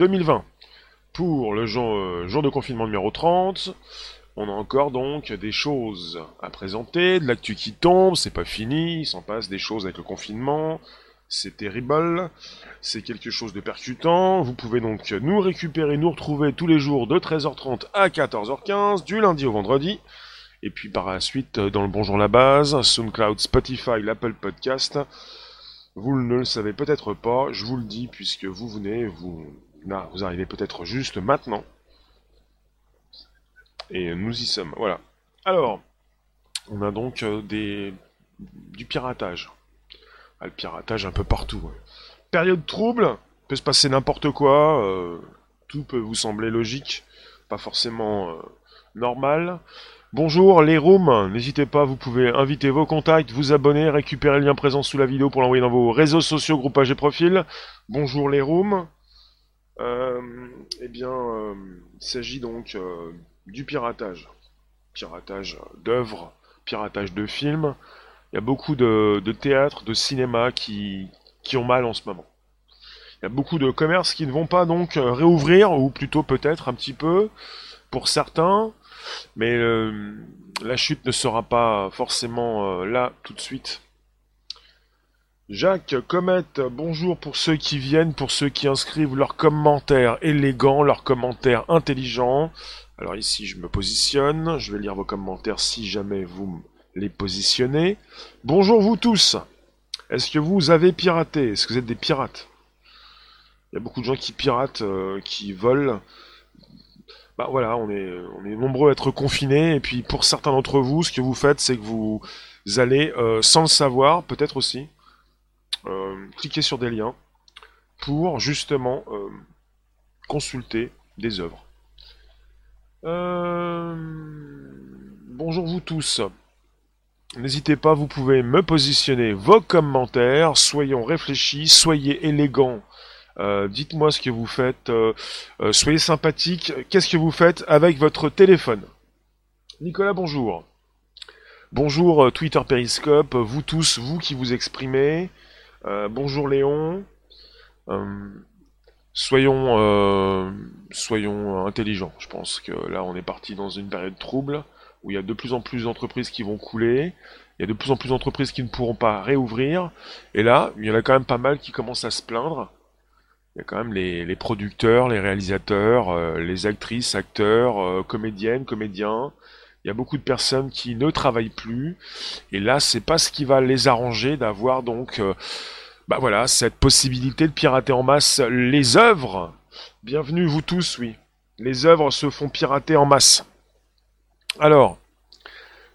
2020. Pour le jour, euh, jour de confinement numéro 30, on a encore donc des choses à présenter, de l'actu qui tombe, c'est pas fini, il s'en passe des choses avec le confinement, c'est terrible, c'est quelque chose de percutant, vous pouvez donc nous récupérer, nous retrouver tous les jours de 13h30 à 14h15, du lundi au vendredi, et puis par la suite dans le Bonjour la base, SoundCloud, Spotify, l'Apple Podcast, vous ne le savez peut-être pas, je vous le dis puisque vous venez, vous, là, vous arrivez peut-être juste maintenant. Et nous y sommes, voilà. Alors, on a donc euh, des du piratage. Ah, le piratage un peu partout. Période trouble, peut se passer n'importe quoi, euh, tout peut vous sembler logique, pas forcément euh, normal. Bonjour les rooms, n'hésitez pas, vous pouvez inviter vos contacts, vous abonner, récupérer le lien présent sous la vidéo pour l'envoyer dans vos réseaux sociaux, groupages et profils. Bonjour les rooms. Euh, eh bien, euh, il s'agit donc euh, du piratage. Piratage d'œuvres, piratage de films. Il y a beaucoup de, théâtres, de cinéma qui, ont mal en ce moment. Il y a beaucoup de commerces qui ne vont pas donc réouvrir, ou plutôt peut-être un petit peu, pour certains, mais la chute ne sera pas forcément là tout de suite. Jacques Comet, bonjour pour ceux qui viennent, pour ceux qui inscrivent leurs commentaires élégants, leurs commentaires intelligents. Alors ici je me positionne, je vais lire vos commentaires si jamais vous les positionnez. Bonjour vous tous. Est-ce que vous avez piraté? Est-ce que vous êtes des pirates? Il y a beaucoup de gens qui piratent, euh, qui volent. Bah voilà, on est, nombreux à être confinés, et puis pour certains d'entre vous, ce que vous faites, c'est que vous allez, euh, sans le savoir, peut-être aussi, cliquer sur des liens pour justement euh, consulter des œuvres. Bonjour vous tous. N'hésitez pas, vous pouvez me positionner vos commentaires, soyons réfléchis, soyez élégants euh, dites-moi ce que vous faites. Euh, euh, soyez sympathique. Qu'est-ce que vous faites avec votre téléphone? Nicolas, bonjour. Bonjour Twitter Periscope, vous tous, vous qui vous exprimez. Bonjour Léon. soyons, soyons intelligents. Je pense que là, on est parti dans une période trouble où il y a de plus en plus d'entreprises qui vont couler. Il y a de plus en plus d'entreprises qui ne pourront pas réouvrir. Et là, il y en a quand même pas mal qui commencent à se plaindre il y a quand même les, producteurs, les réalisateurs, euh, les actrices, acteurs, euh, comédiennes, comédiens. Il y a beaucoup de personnes qui ne travaillent plus. Et là, c'est pas ce qui va les arranger d'avoir donc, euh, bah voilà, cette possibilité de pirater en masse les œuvres. Bienvenue vous tous, oui. Les œuvres se font pirater en masse. Alors,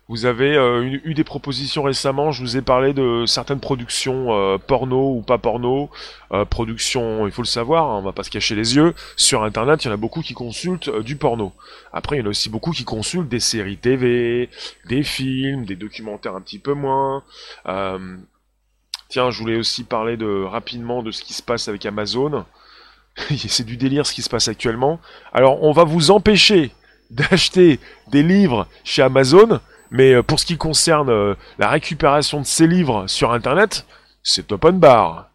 vous avez euh, eu des propositions récemment, je vous ai parlé de certaines productions euh, porno ou pas porno, euh, productions, il faut le savoir, hein, on va pas se cacher les yeux, sur internet il y en a beaucoup qui consultent du porno. Après il y en a aussi beaucoup qui consultent des séries TV, des films, des documentaires un petit peu moins. tiens, je voulais aussi parler de rapidement de ce qui se passe avec Amazon. C'est du délire ce qui se passe actuellement. Alors on va vous empêcher d'acheter des livres chez Amazon, mais euh, pour ce qui concerne euh, la récupération de ces livres sur Internet, c'est open bar.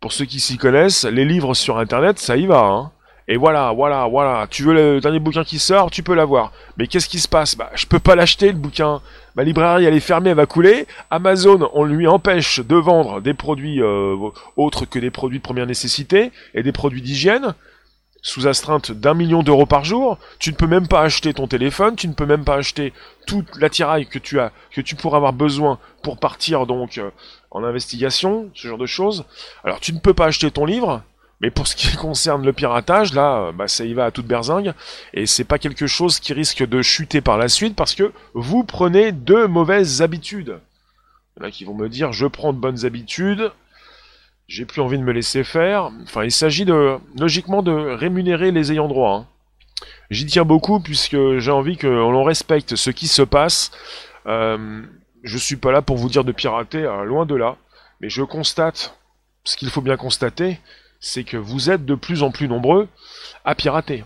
Pour ceux qui s'y connaissent, les livres sur Internet, ça y va. Hein. Et voilà, voilà, voilà. Tu veux le dernier bouquin qui sort, tu peux l'avoir. Mais qu'est-ce qui se passe? Bah, je peux pas l'acheter le bouquin. Ma librairie, elle est fermée, elle va couler. Amazon, on lui empêche de vendre des produits euh, autres que des produits de première nécessité et des produits d'hygiène sous astreinte d'un million d'euros par jour, tu ne peux même pas acheter ton téléphone, tu ne peux même pas acheter toute l'attirail que tu as, que tu pourras avoir besoin pour partir donc euh, en investigation, ce genre de choses. Alors tu ne peux pas acheter ton livre, mais pour ce qui concerne le piratage, là, euh, bah, ça y va à toute berzingue, et c'est pas quelque chose qui risque de chuter par la suite parce que vous prenez de mauvaises habitudes. Il y en a qui vont me dire je prends de bonnes habitudes, j'ai plus envie de me laisser faire. Enfin, il s'agit de logiquement de rémunérer les ayants droit. Hein. J'y tiens beaucoup puisque j'ai envie que l'on respecte ce qui se passe. Euh, je suis pas là pour vous dire de pirater, hein, loin de là. Mais je constate, ce qu'il faut bien constater, c'est que vous êtes de plus en plus nombreux à pirater.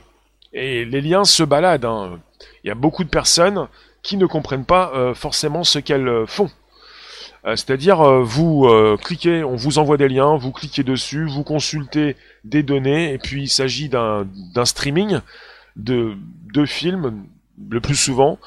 Et les liens se baladent. Hein. Il y a beaucoup de personnes qui ne comprennent pas euh, forcément ce qu'elles font. Euh, C'est-à-dire, euh, vous euh, cliquez, on vous envoie des liens, vous cliquez dessus, vous consultez des données, et puis il s'agit d'un streaming de, de films, le plus souvent,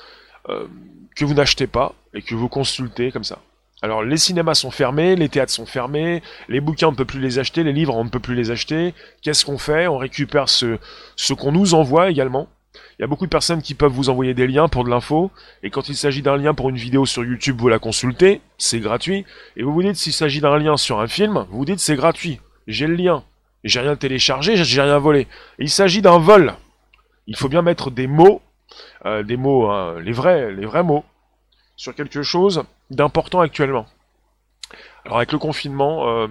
que vous n'achetez pas et que vous consultez comme ça. Alors les cinémas sont fermés, les théâtres sont fermés, les bouquins on ne peut plus les acheter, les livres on ne peut plus les acheter. Qu'est-ce qu'on fait? On récupère ce qu'on nous envoie également. Il y a beaucoup de personnes qui peuvent vous envoyer des liens pour de l'info, et quand il s'agit d'un lien pour une vidéo sur YouTube, vous la consultez, c'est gratuit, et vous vous dites s'il s'agit d'un lien sur un film, vous vous dites c'est gratuit, j'ai le lien, j'ai rien téléchargé, j'ai rien volé. Et il s'agit d'un vol. Il faut bien mettre des mots, euh, des mots, hein, les vrais, les vrais mots, sur quelque chose d'important actuellement. Alors avec le confinement, euh,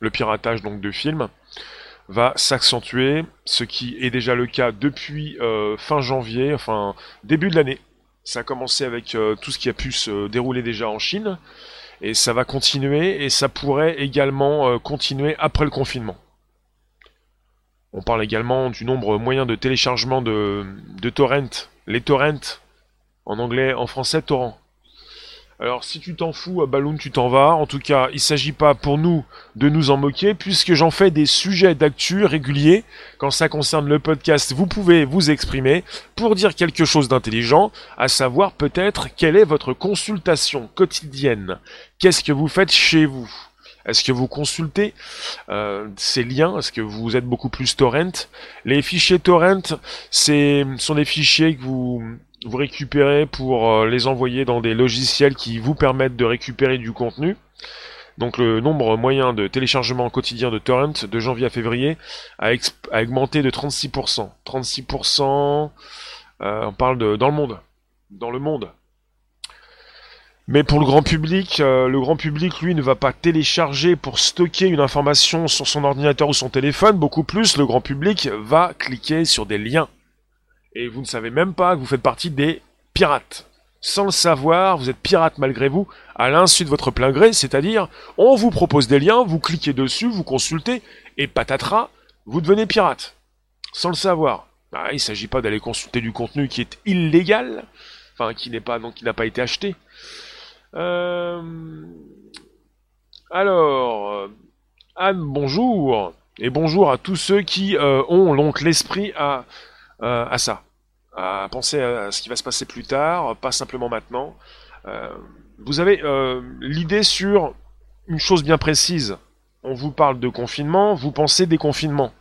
le piratage donc de films va s'accentuer, ce qui est déjà le cas depuis euh, fin janvier, enfin début de l'année. Ça a commencé avec euh, tout ce qui a pu se dérouler déjà en Chine, et ça va continuer, et ça pourrait également euh, continuer après le confinement. On parle également du nombre moyen de téléchargement de, de torrents, les torrents, en anglais, en français, torrent. Alors si tu t'en fous, à Balloon, tu t'en vas. En tout cas, il s'agit pas pour nous de nous en moquer, puisque j'en fais des sujets d'actu réguliers. Quand ça concerne le podcast, vous pouvez vous exprimer pour dire quelque chose d'intelligent, à savoir peut-être quelle est votre consultation quotidienne. Qu'est-ce que vous faites chez vous? Est-ce que vous consultez euh, ces liens? Est-ce que vous êtes beaucoup plus torrent? Les fichiers torrent, c'est sont des fichiers que vous vous récupérez pour euh, les envoyer dans des logiciels qui vous permettent de récupérer du contenu. Donc le nombre moyen de téléchargement quotidien de torrent de janvier à février a, a augmenté de 36%. 36%, euh, on parle de dans le monde. Dans le monde. Mais pour le grand public, euh, le grand public, lui, ne va pas télécharger pour stocker une information sur son ordinateur ou son téléphone. Beaucoup plus, le grand public va cliquer sur des liens. Et vous ne savez même pas que vous faites partie des pirates. Sans le savoir, vous êtes pirate malgré vous, à l'insu de votre plein gré, c'est-à-dire, on vous propose des liens, vous cliquez dessus, vous consultez, et patatras, vous devenez pirate. Sans le savoir. Bah, il ne s'agit pas d'aller consulter du contenu qui est illégal, enfin qui n'est pas donc qui n'a pas été acheté. Euh... Alors, Anne, bonjour. Et bonjour à tous ceux qui euh, ont donc l'esprit à, euh, à ça. À penser à ce qui va se passer plus tard, pas simplement maintenant. Euh, vous avez l'idée sur une chose bien précise. On vous parle de confinement, vous pensez déconfinement.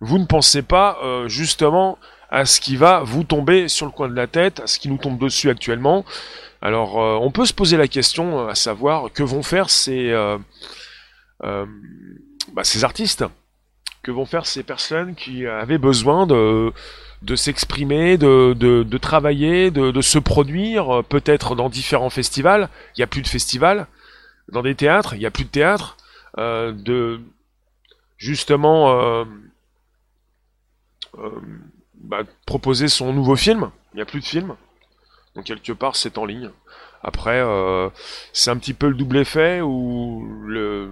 Vous ne pensez pas justement à ce qui va vous tomber sur le coin de la tête, à ce qui nous tombe dessus actuellement. Alors, euh, on peut se poser la question, euh, à savoir, que vont faire ces, euh, bah, ces artistes? Que vont faire ces personnes qui avaient besoin de, de s'exprimer, de, travailler, de, se produire, peut-être dans différents festivals. Il n'y a plus de festivals. Dans des théâtres, il n'y a plus de théâtres. de justement bah, proposer son nouveau film. Il n'y a plus de film. Donc quelque part, c'est en ligne. Après, euh, c'est un petit peu le double effet ou le,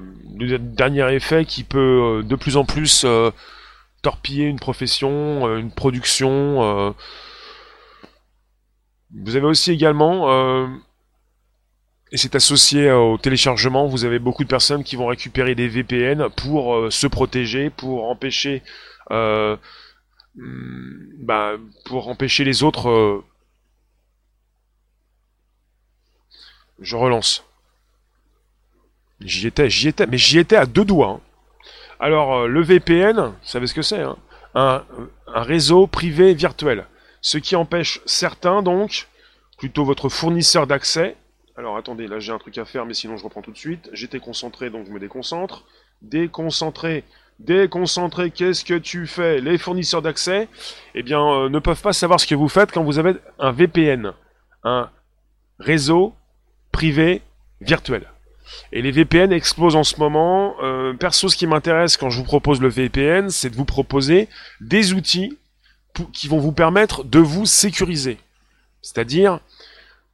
dernier effet qui peut euh, de plus en plus euh, torpiller une profession, une production. Vous avez aussi également, et c'est associé au téléchargement, vous avez beaucoup de personnes qui vont récupérer des VPN pour se protéger, pour empêcher, bah, pour empêcher les autres Je relance. J'y étais, j'y étais, mais j'y étais à deux doigts. Hein. Alors, euh, le VPN, vous savez ce que c'est hein un, réseau privé virtuel. Ce qui empêche certains, donc, plutôt votre fournisseur d'accès. Alors, attendez, là j'ai un truc à faire, mais sinon je reprends tout de suite. J'étais concentré, donc je me déconcentre. Déconcentré, déconcentré, qu'est-ce que tu fais? Les fournisseurs d'accès, eh bien, euh, ne peuvent pas savoir ce que vous faites quand vous avez un VPN. Un réseau privé virtuel. Et les VPN explosent en ce moment. Euh, perso, ce qui m'intéresse quand je vous propose le VPN, c'est de vous proposer des outils qui vont vous permettre de vous sécuriser. C'est-à-dire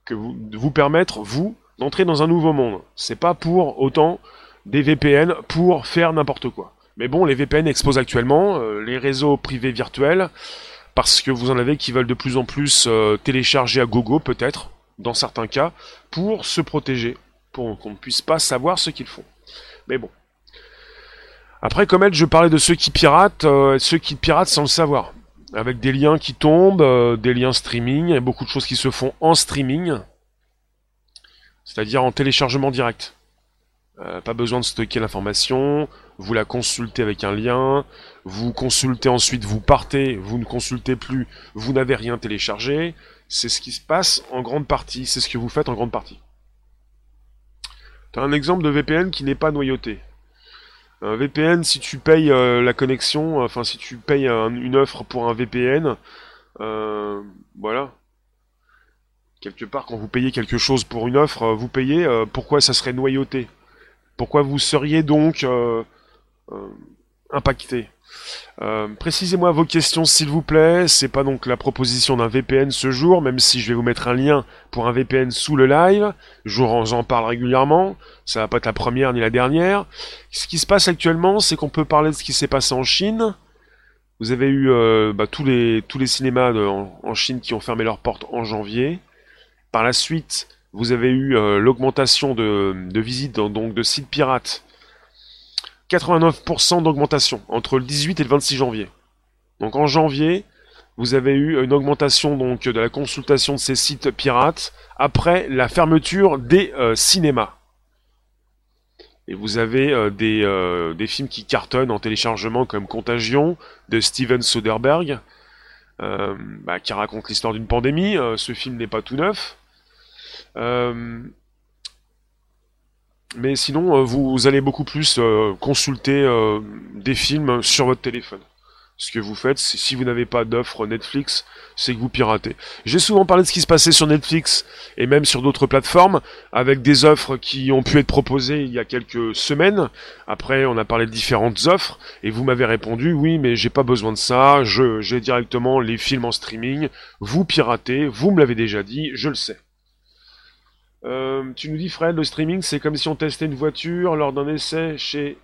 que de vous permettre, vous, d'entrer dans un nouveau monde. C'est pas pour autant des VPN pour faire n'importe quoi. Mais bon, les VPN exposent actuellement, euh, les réseaux privés virtuels, parce que vous en avez qui veulent de plus en plus euh, télécharger à gogo, peut-être, dans certains cas, pour se protéger. Pour qu'on ne puisse pas savoir ce qu'ils font. Mais bon. Après, comme elle, je parlais de ceux qui piratent, euh, ceux qui piratent sans le savoir. Avec des liens qui tombent, euh, des liens streaming, et beaucoup de choses qui se font en streaming. C'est-à-dire en téléchargement direct. Euh, pas besoin de stocker l'information, vous la consultez avec un lien, vous consultez ensuite, vous partez, vous ne consultez plus, vous n'avez rien téléchargé. C'est ce qui se passe en grande partie, c'est ce que vous faites en grande partie. Tu as un exemple de VPN qui n'est pas noyauté. Un VPN, si tu payes euh, la connexion, enfin si tu payes une offre pour un VPN, euh, voilà. Quelque part, quand vous payez quelque chose pour une offre, vous payez, pourquoi ça serait noyauté? Pourquoi vous seriez donc euh, euh, impacté? Euh, précisez-moi vos questions s'il vous plaît. C'est pas donc la proposition d'un VPN ce jour, même si je vais vous mettre un lien pour un VPN sous le live. J'en parle régulièrement. Ça va pas être la première ni la dernière. Ce qui se passe actuellement, c'est qu'on peut parler de ce qui s'est passé en Chine. Vous avez eu bah, tous les tous les cinémas en, Chine qui ont fermé leurs portes en janvier. Par la suite, vous avez eu euh, l'augmentation de, visites donc de sites pirates. 89% d'augmentation entre le 18 et le 26 janvier. Donc en janvier, vous avez eu une augmentation donc de la consultation de ces sites pirates après la fermeture des euh, cinémas. Et vous avez euh, des, des, films qui cartonnent en téléchargement comme Contagion de Steven Soderbergh, bah, qui raconte l'histoire d'une pandémie. ce film n'est pas tout neuf. Euh, mais sinon, euh, vous, allez beaucoup plus euh, consulter des films sur votre téléphone. Ce que vous faites, si vous n'avez pas d'offre Netflix, c'est que vous piratez. J'ai souvent parlé de ce qui se passait sur Netflix et même sur d'autres plateformes, avec des offres qui ont pu être proposées il y a quelques semaines. Après, on a parlé de différentes offres et vous m'avez répondu oui, mais j'ai pas besoin de ça. J'ai directement les films en streaming. Vous piratez, vous me l'avez déjà dit, je le sais. Euh, tu nous dis Fred, le streaming c'est comme si on testait une voiture lors d'un essai chez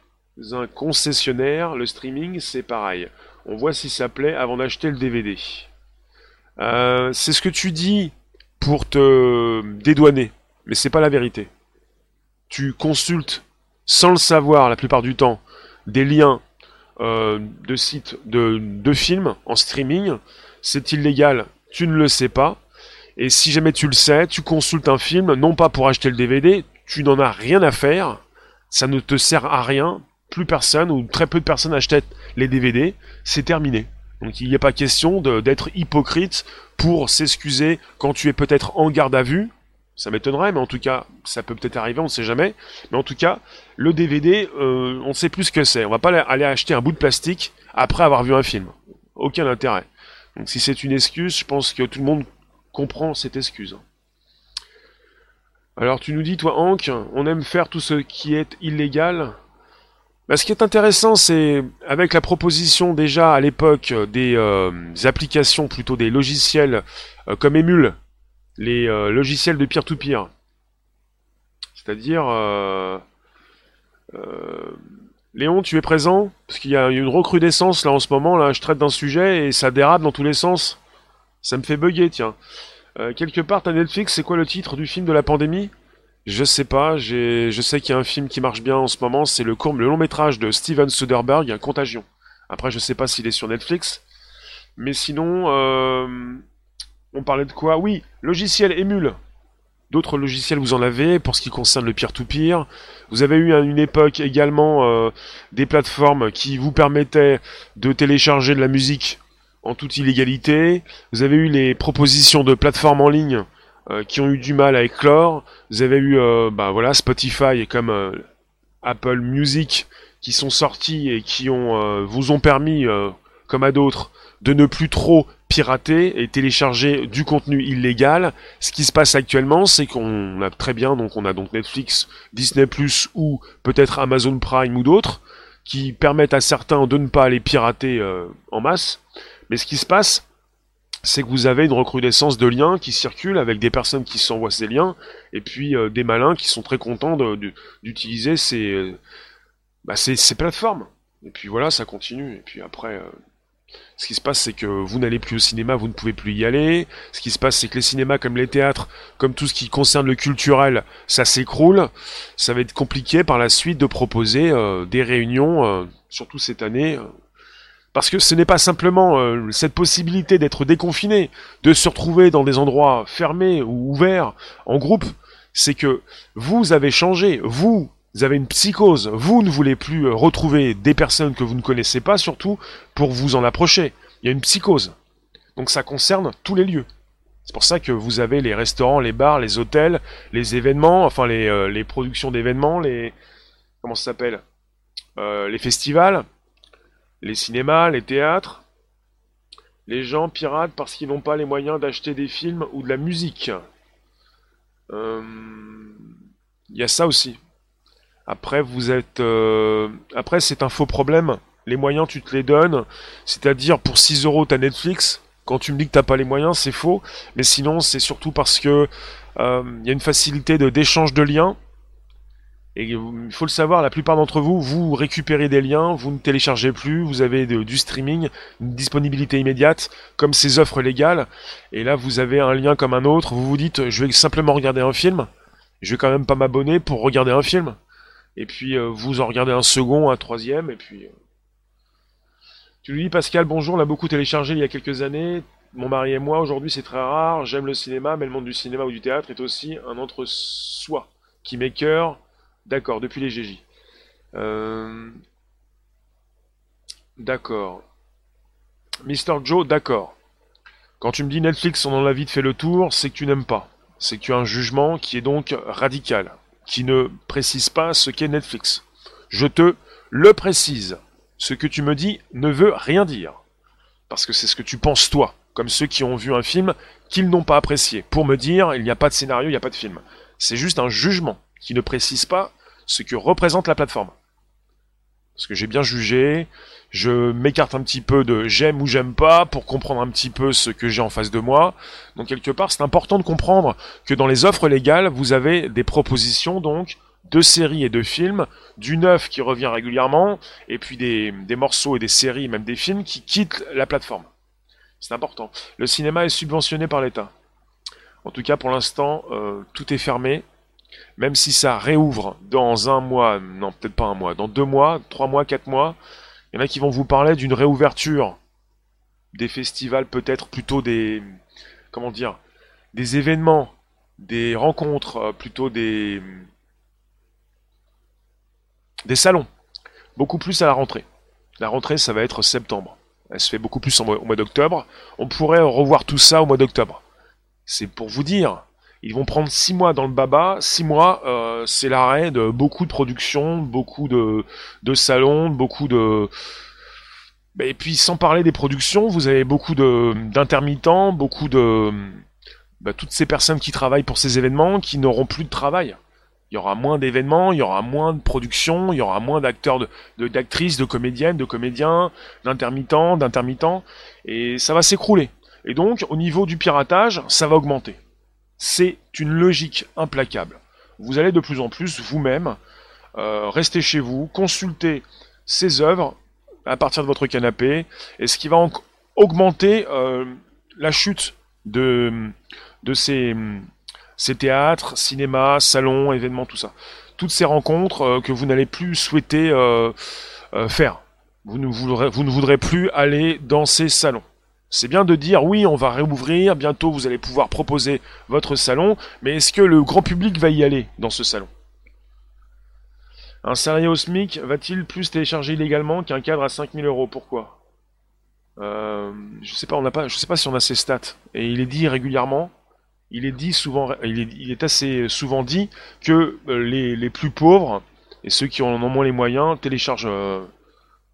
un concessionnaire. Le streaming c'est pareil. On voit si ça plaît avant d'acheter le DVD. Euh, c'est ce que tu dis pour te dédouaner, mais c'est pas la vérité. Tu consultes sans le savoir la plupart du temps des liens euh, de sites de, de films en streaming. C'est illégal, tu ne le sais pas. Et si jamais tu le sais, tu consultes un film, non pas pour acheter le DVD, tu n'en as rien à faire, ça ne te sert à rien, plus personne ou très peu de personnes achètent les DVD, c'est terminé. Donc il n'y a pas question d'être hypocrite pour s'excuser quand tu es peut-être en garde à vue. Ça m'étonnerait, mais en tout cas, ça peut peut-être arriver, on ne sait jamais. Mais en tout cas, le DVD, euh, on ne sait plus ce que c'est. On va pas aller acheter un bout de plastique après avoir vu un film. Aucun intérêt. Donc si c'est une excuse, je pense que tout le monde comprends cette excuse. Alors tu nous dis, toi Hank, on aime faire tout ce qui est illégal. Bah, ce qui est intéressant, c'est avec la proposition déjà à l'époque des, euh, applications, plutôt des logiciels euh, comme Emule, les euh, logiciels de peer-to-peer. C'est-à-dire... Léon, tu es présent? Parce qu'il y a une recrudescence là en ce moment, là je traite d'un sujet et ça dérape dans tous les sens. Ça me fait bugger, tiens. Euh, quelque part, à Netflix, c'est quoi le titre du film de la pandémie? Je sais pas, je sais qu'il y a un film qui marche bien en ce moment, c'est le, long métrage de Steven Soderbergh, Contagion. Après, je sais pas s'il est sur Netflix. Mais sinon, euh, on parlait de quoi? Oui, logiciel Emule. D'autres logiciels, vous en avez pour ce qui concerne le peer-to-peer. Vous avez eu à une époque également euh, des plateformes qui vous permettaient de télécharger de la musique en toute illégalité. Vous avez eu les propositions de plateformes en ligne euh, qui ont eu du mal à éclore. Vous avez eu euh, bah, voilà, Spotify et comme euh, Apple Music qui sont sortis et qui ont, vous ont permis, comme à d'autres, de ne plus trop pirater et télécharger du contenu illégal. Ce qui se passe actuellement, c'est qu'on a très bien, donc on a donc Netflix, Disney ou peut-être Amazon Prime ou d'autres, qui permettent à certains de ne pas aller pirater en masse. Mais ce qui se passe, c'est que vous avez une recrudescence de liens qui circulent avec des personnes qui s'envoient ces liens, et puis euh, des malins qui sont très contents d'utiliser ces, euh, bah, ces, ces, plateformes. Et puis voilà, ça continue. Et puis après, euh, Ce qui se passe, c'est que vous n'allez plus au cinéma, vous ne pouvez plus y aller. Ce qui se passe, c'est que les cinémas, comme les théâtres, comme tout ce qui concerne le culturel, ça s'écroule. Ça va être compliqué par la suite de proposer euh, des réunions, euh, surtout cette année. Euh, parce que ce n'est pas simplement cette possibilité d'être déconfiné, de se retrouver dans des endroits fermés ou ouverts en groupe, c'est que vous avez changé, vous, avez une psychose. Vous ne voulez plus euh, retrouver des personnes que vous ne connaissez pas, surtout pour vous en approcher. Il y a une psychose. Donc ça concerne tous les lieux. C'est pour ça que vous avez les restaurants, les bars, les hôtels, les événements, enfin les, euh, productions d'événements, les comment ça s'appelle, euh, les festivals, les cinémas, les théâtres. Les gens piratent parce qu'ils n'ont pas les moyens d'acheter des films ou de la musique. Il y a ça aussi. Après, vous êtes. Euh, après, c'est un faux problème. Les moyens, tu te les donnes. C'est-à-dire, pour 6 euros, t'as Netflix. Quand tu me dis que t'as pas les moyens, c'est faux. Mais sinon, c'est surtout parce que euh, il y a une facilité de d'échange de liens. Et il faut le savoir, la plupart d'entre vous, vous récupérez des liens, vous ne téléchargez plus, vous avez du streaming, une disponibilité immédiate, comme ces offres légales. Et là, vous avez un lien comme un autre. Vous vous dites, je vais simplement regarder un film. Je vais quand même pas m'abonner pour regarder un film. Et puis euh, vous en regardez un second, un troisième, et puis... Euh, tu lui dis Pascal, bonjour, on l'a beaucoup téléchargé il y a quelques années. Mon mari et moi, aujourd'hui c'est très rare, j'aime le cinéma, mais le monde du cinéma ou du théâtre est aussi un entre-soi qui m'écœure. D'accord, depuis les GJ. Euh, d'accord. Mister Joe, d'accord. Quand tu me dis Netflix, on en a vite fait le tour, c'est que tu n'aimes pas. C'est que tu as un jugement qui est donc radical qui ne précise pas ce qu'est Netflix. Je te le précise. Ce que tu me dis ne veut rien dire. Parce que c'est ce que tu penses toi, comme ceux qui ont vu un film qu'ils n'ont pas apprécié. Pour me dire, il n'y a pas de scénario, il n'y a pas de film. C'est juste un jugement qui ne précise pas ce que représente la plateforme. Parce que j'ai bien jugé, je m'écarte un petit peu de j'aime ou j'aime pas pour comprendre un petit peu ce que j'ai en face de moi. Donc quelque part, c'est important de comprendre que dans les offres légales, vous avez des propositions donc de séries et de films, du neuf qui revient régulièrement, et puis des, morceaux et des séries, même des films qui quittent la plateforme. C'est important. Le cinéma est subventionné par l'État. En tout cas, pour l'instant, euh, tout est fermé. Même si ça réouvre dans un mois, non peut-être pas un mois, dans deux mois, trois mois, quatre mois, il y en a qui vont vous parler d'une réouverture des festivals, peut-être plutôt des. Comment dire Des événements, des rencontres, euh, plutôt des. Des salons. Beaucoup plus à la rentrée. La rentrée, ça va être septembre. Elle se fait beaucoup plus au mois d'octobre. On pourrait revoir tout ça au mois d'octobre. C'est pour vous dire, ils vont prendre six mois dans le baba. Six mois, euh, c'est l'arrêt de beaucoup de productions, beaucoup de, de salons, beaucoup de... Et puis sans parler des productions, vous avez beaucoup d'intermittents, beaucoup de... Bah, toutes ces personnes qui travaillent pour ces événements qui n'auront plus de travail. Il y aura moins d'événements, il y aura moins de productions, il y aura moins d'acteurs, de, d'actrices, de, comédiennes, de comédiens, d'intermittents, d'intermittents, et ça va s'écrouler. Et donc, au niveau du piratage, ça va augmenter. C'est une logique implacable. Vous allez de plus en plus vous-même euh, rester chez vous, consulter ces œuvres à partir de votre canapé, et ce qui va augmenter euh, la chute de, ces, théâtres, cinémas, salons, événements, tout ça. Toutes ces rencontres euh, que vous n'allez plus souhaiter faire. Vous ne voudrez plus aller dans ces salons. C'est bien de dire oui, on va réouvrir, bientôt vous allez pouvoir proposer votre salon, mais est-ce que le grand public va y aller dans ce salon? Un salarié au SMIC va-t-il plus télécharger illégalement qu'un cadre à 5000 euros? Pourquoi? Euh, Je sais sais pas si on a ces stats. Et il est dit régulièrement, il est dit souvent, assez souvent dit que euh, les, plus pauvres et ceux qui en ont moins les moyens téléchargent. Euh,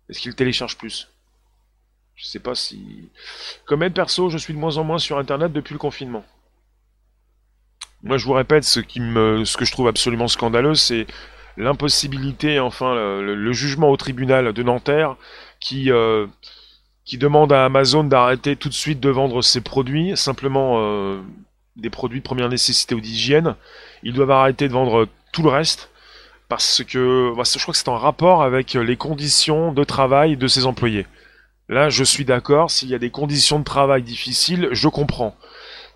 est-ce qu'ils téléchargent plus? Je sais pas si. Comme aide perso, je suis de moins en moins sur internet depuis le confinement. Moi, je vous répète, ce, que je trouve absolument scandaleux, c'est l'impossibilité, enfin, le, jugement au tribunal de Nanterre qui, euh, qui demande à Amazon d'arrêter tout de suite de vendre ses produits, simplement euh, des produits de première nécessité ou d'hygiène. Ils doivent arrêter de vendre tout le reste parce que bah, je crois que c'est en rapport avec les conditions de travail de ses employés. Là, je suis d'accord, s'il y a des conditions de travail difficiles, je comprends.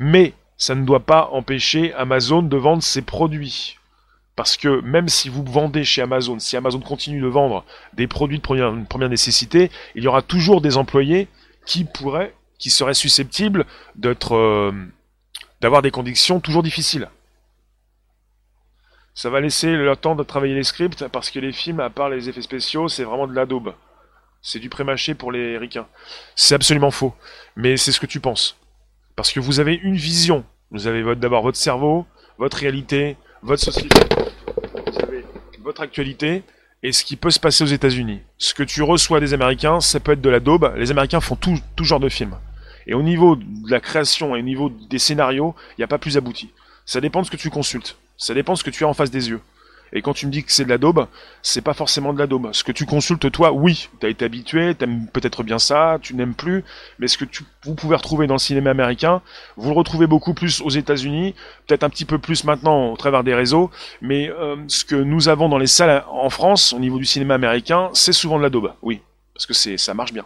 Mais ça ne doit pas empêcher Amazon de vendre ses produits. Parce que même si vous vendez chez Amazon, si Amazon continue de vendre des produits de première, nécessité, il y aura toujours des employés qui pourraient, qui seraient susceptibles euh, d'avoir des conditions toujours difficiles. Ça va laisser le temps de travailler les scripts parce que les films, à part les effets spéciaux, c'est vraiment de l'adobe. C'est du pré-mâché pour les ricains. C'est absolument faux. Mais c'est ce que tu penses. Parce que vous avez une vision. Vous avez d'abord votre cerveau, votre réalité, votre société. Vous avez votre actualité et ce qui peut se passer aux États-Unis. Ce que tu reçois des Américains, ça peut être de la daube. Les Américains font tout, tout genre de films. Et au niveau de la création et au niveau des scénarios, il n'y a pas plus abouti. Ça dépend de ce que tu consultes. Ça dépend de ce que tu as en face des yeux. Et quand tu me dis que c'est de la daube, c'est pas forcément de la daube. Ce que tu consultes toi, oui, tu as été habitué, t'aimes peut-être bien ça, tu n'aimes plus, mais ce que tu, vous pouvez retrouver dans le cinéma américain, vous le retrouvez beaucoup plus aux États-Unis, peut-être un petit peu plus maintenant au travers des réseaux, mais euh, ce que nous avons dans les salles en France, au niveau du cinéma américain, c'est souvent de la daube, oui, parce que ça marche bien.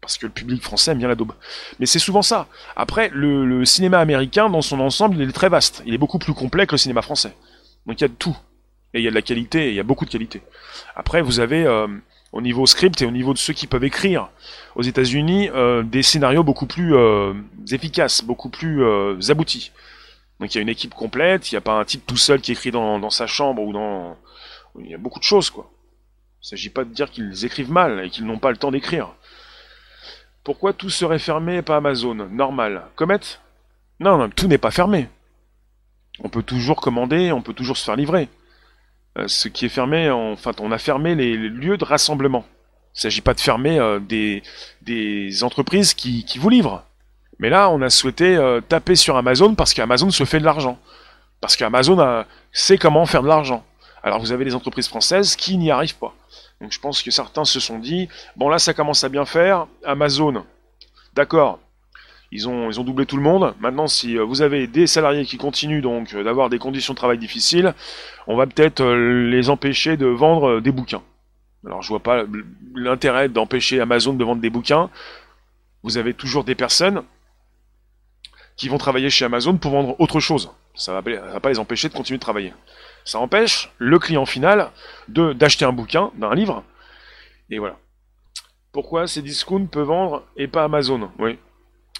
Parce que le public français aime bien la daube. Mais c'est souvent ça. Après, le, le cinéma américain, dans son ensemble, il est très vaste. Il est beaucoup plus complet que le cinéma français. Donc il y a de tout. Et il y a de la qualité, il y a beaucoup de qualité. Après, vous avez, euh, au niveau script et au niveau de ceux qui peuvent écrire aux États-Unis, euh, des scénarios beaucoup plus euh, efficaces, beaucoup plus aboutis. Donc il y a une équipe complète, il n'y a pas un type tout seul qui écrit dans, dans sa chambre ou dans... Il y a beaucoup de choses, quoi. Il ne s'agit pas de dire qu'ils écrivent mal et qu'ils n'ont pas le temps d'écrire. Pourquoi tout serait fermé et pas Amazon? Normal. Comet? Non, non, tout n'est pas fermé. On peut toujours commander, on peut toujours se faire livrer. Euh, ce qui est fermé, enfin, on a fermé les lieux de rassemblement. Il ne s'agit pas de fermer euh, des, entreprises qui, qui, vous livrent. Mais là, on a souhaité euh, taper sur Amazon parce qu'Amazon se fait de l'argent. Parce qu'Amazon sait comment faire de l'argent. Alors vous avez des entreprises françaises qui n'y arrivent pas. Donc je pense que certains se sont dit, bon là ça commence à bien faire, Amazon, d'accord, ils ont, ils ont doublé tout le monde. Maintenant, si euh, vous avez des salariés qui continuent donc euh, d'avoir des conditions de travail difficiles, on va peut-être euh, les empêcher de vendre des bouquins. Alors, je vois pas l'intérêt d'empêcher Amazon de vendre des bouquins. Vous avez toujours des personnes qui vont travailler chez Amazon pour vendre autre chose. Ça va, va pas les empêcher de continuer de travailler. Ça empêche le client final de d'acheter un bouquin, d'un livre. Et voilà. Pourquoi ces discounts peuvent vendre et pas Amazon? Oui,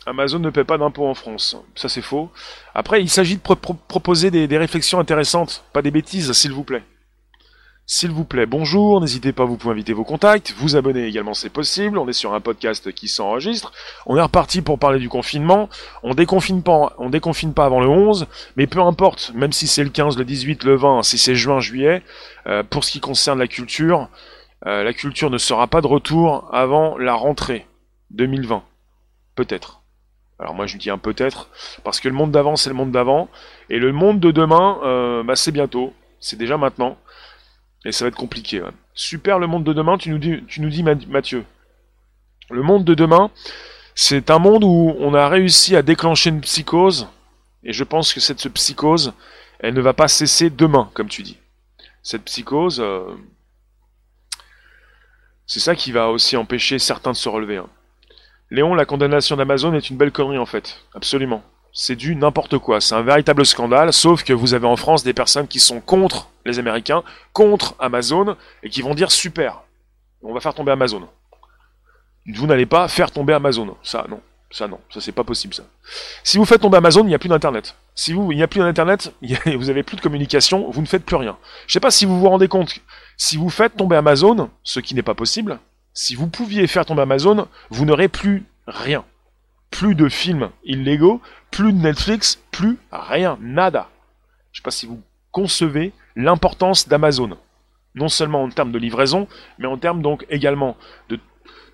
Amazon ne paie pas d'impôts en France. Ça, c'est faux. Après, il s'agit de proposer des, réflexions intéressantes, pas des bêtises, s'il vous plaît. S'il vous plaît, bonjour, n'hésitez pas, vous pouvez inviter vos contacts, vous abonner également, c'est possible. On est sur un podcast qui s'enregistre. On est reparti pour parler du confinement. On déconfine pas, on déconfine pas avant le 11, mais peu importe, même si c'est le 15, le 18, le 20, si c'est juin, juillet, euh, pour ce qui concerne la culture, euh, la culture ne sera pas de retour avant la rentrée 2020. Peut-être. Alors moi je dis un peut-être, parce que le monde d'avant c'est le monde d'avant, et le monde de demain, euh, bah, c'est bientôt, c'est déjà maintenant, et ça va être compliqué. Super le monde de demain, tu nous dis, tu nous dis Mathieu. Le monde de demain, c'est un monde où on a réussi à déclencher une psychose, et je pense que cette psychose, elle ne va pas cesser demain, comme tu dis. Cette psychose, euh, c'est ça qui va aussi empêcher certains de se relever. Hein. Léon, la condamnation d'Amazon est une belle connerie en fait. Absolument. C'est du n'importe quoi. C'est un véritable scandale, sauf que vous avez en France des personnes qui sont contre les Américains, contre Amazon, et qui vont dire super, on va faire tomber Amazon. Vous n'allez pas faire tomber Amazon. Ça, non. Ça, non. Ça, c'est pas possible, ça. Si vous faites tomber Amazon, il n'y a plus d'Internet. Si vous, il n'y a plus d'Internet, vous avez plus de communication, vous ne faites plus rien. Je sais pas si vous vous rendez compte. Si vous faites tomber Amazon, ce qui n'est pas possible, si vous pouviez faire tomber Amazon, vous n'aurez plus rien. Plus de films illégaux, plus de Netflix, plus rien, nada. Je ne sais pas si vous concevez l'importance d'Amazon. Non seulement en termes de livraison, mais en termes donc également de,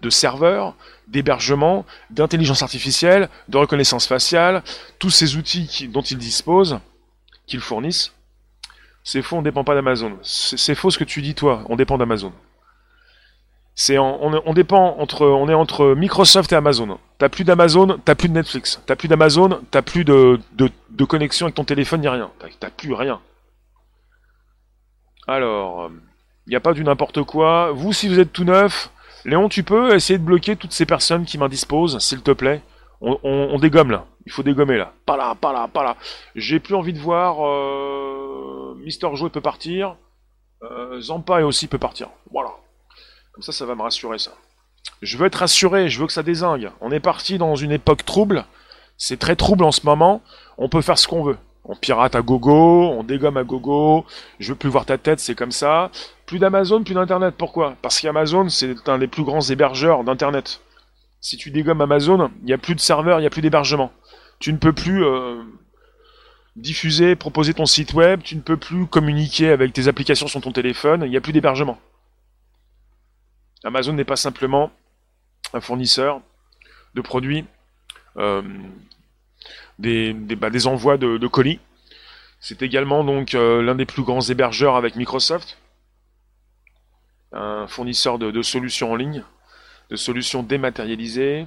de serveurs, d'hébergement, d'intelligence artificielle, de reconnaissance faciale, tous ces outils dont ils disposent, qu'ils fournissent. C'est faux, on ne dépend pas d'Amazon. C'est faux ce que tu dis toi, on dépend d'Amazon. C'est on, dépend entre on est entre Microsoft et Amazon. T'as plus d'Amazon, t'as plus de Netflix. T'as plus d'Amazon, t'as plus de, connexion avec ton téléphone ni rien. T'as plus rien. Alors, il n'y a pas du n'importe quoi. Vous, si vous êtes tout neuf, Léon, tu peux essayer de bloquer toutes ces personnes qui m'indisposent, s'il te plaît on, dégomme là. Il faut dégommer là. Pas là, pas là, pas là. J'ai plus envie de voir. Euh... Mister Joe peut partir. Euh, Zampa aussi peut partir. Voilà. Comme ça, ça va me rassurer ça. Je veux être rassuré, je veux que ça désingue. On est parti dans une époque trouble. C'est très trouble en ce moment. On peut faire ce qu'on veut. On pirate à gogo, on dégomme à gogo. Je veux plus voir ta tête, c'est comme ça. Plus d'Amazon, plus d'Internet. Pourquoi? Parce qu'Amazon, c'est un des plus grands hébergeurs d'Internet. Si tu dégommes Amazon, il n'y a plus de serveur, il n'y a plus d'hébergement. Tu ne peux plus euh, diffuser, proposer ton site web, tu ne peux plus communiquer avec tes applications sur ton téléphone, il n'y a plus d'hébergement. Amazon n'est pas simplement un fournisseur de produits, euh, des, bah, des, envois de, colis. C'est également donc euh, l'un des plus grands hébergeurs avec Microsoft, un fournisseur de solutions en ligne de solutions dématérialisées.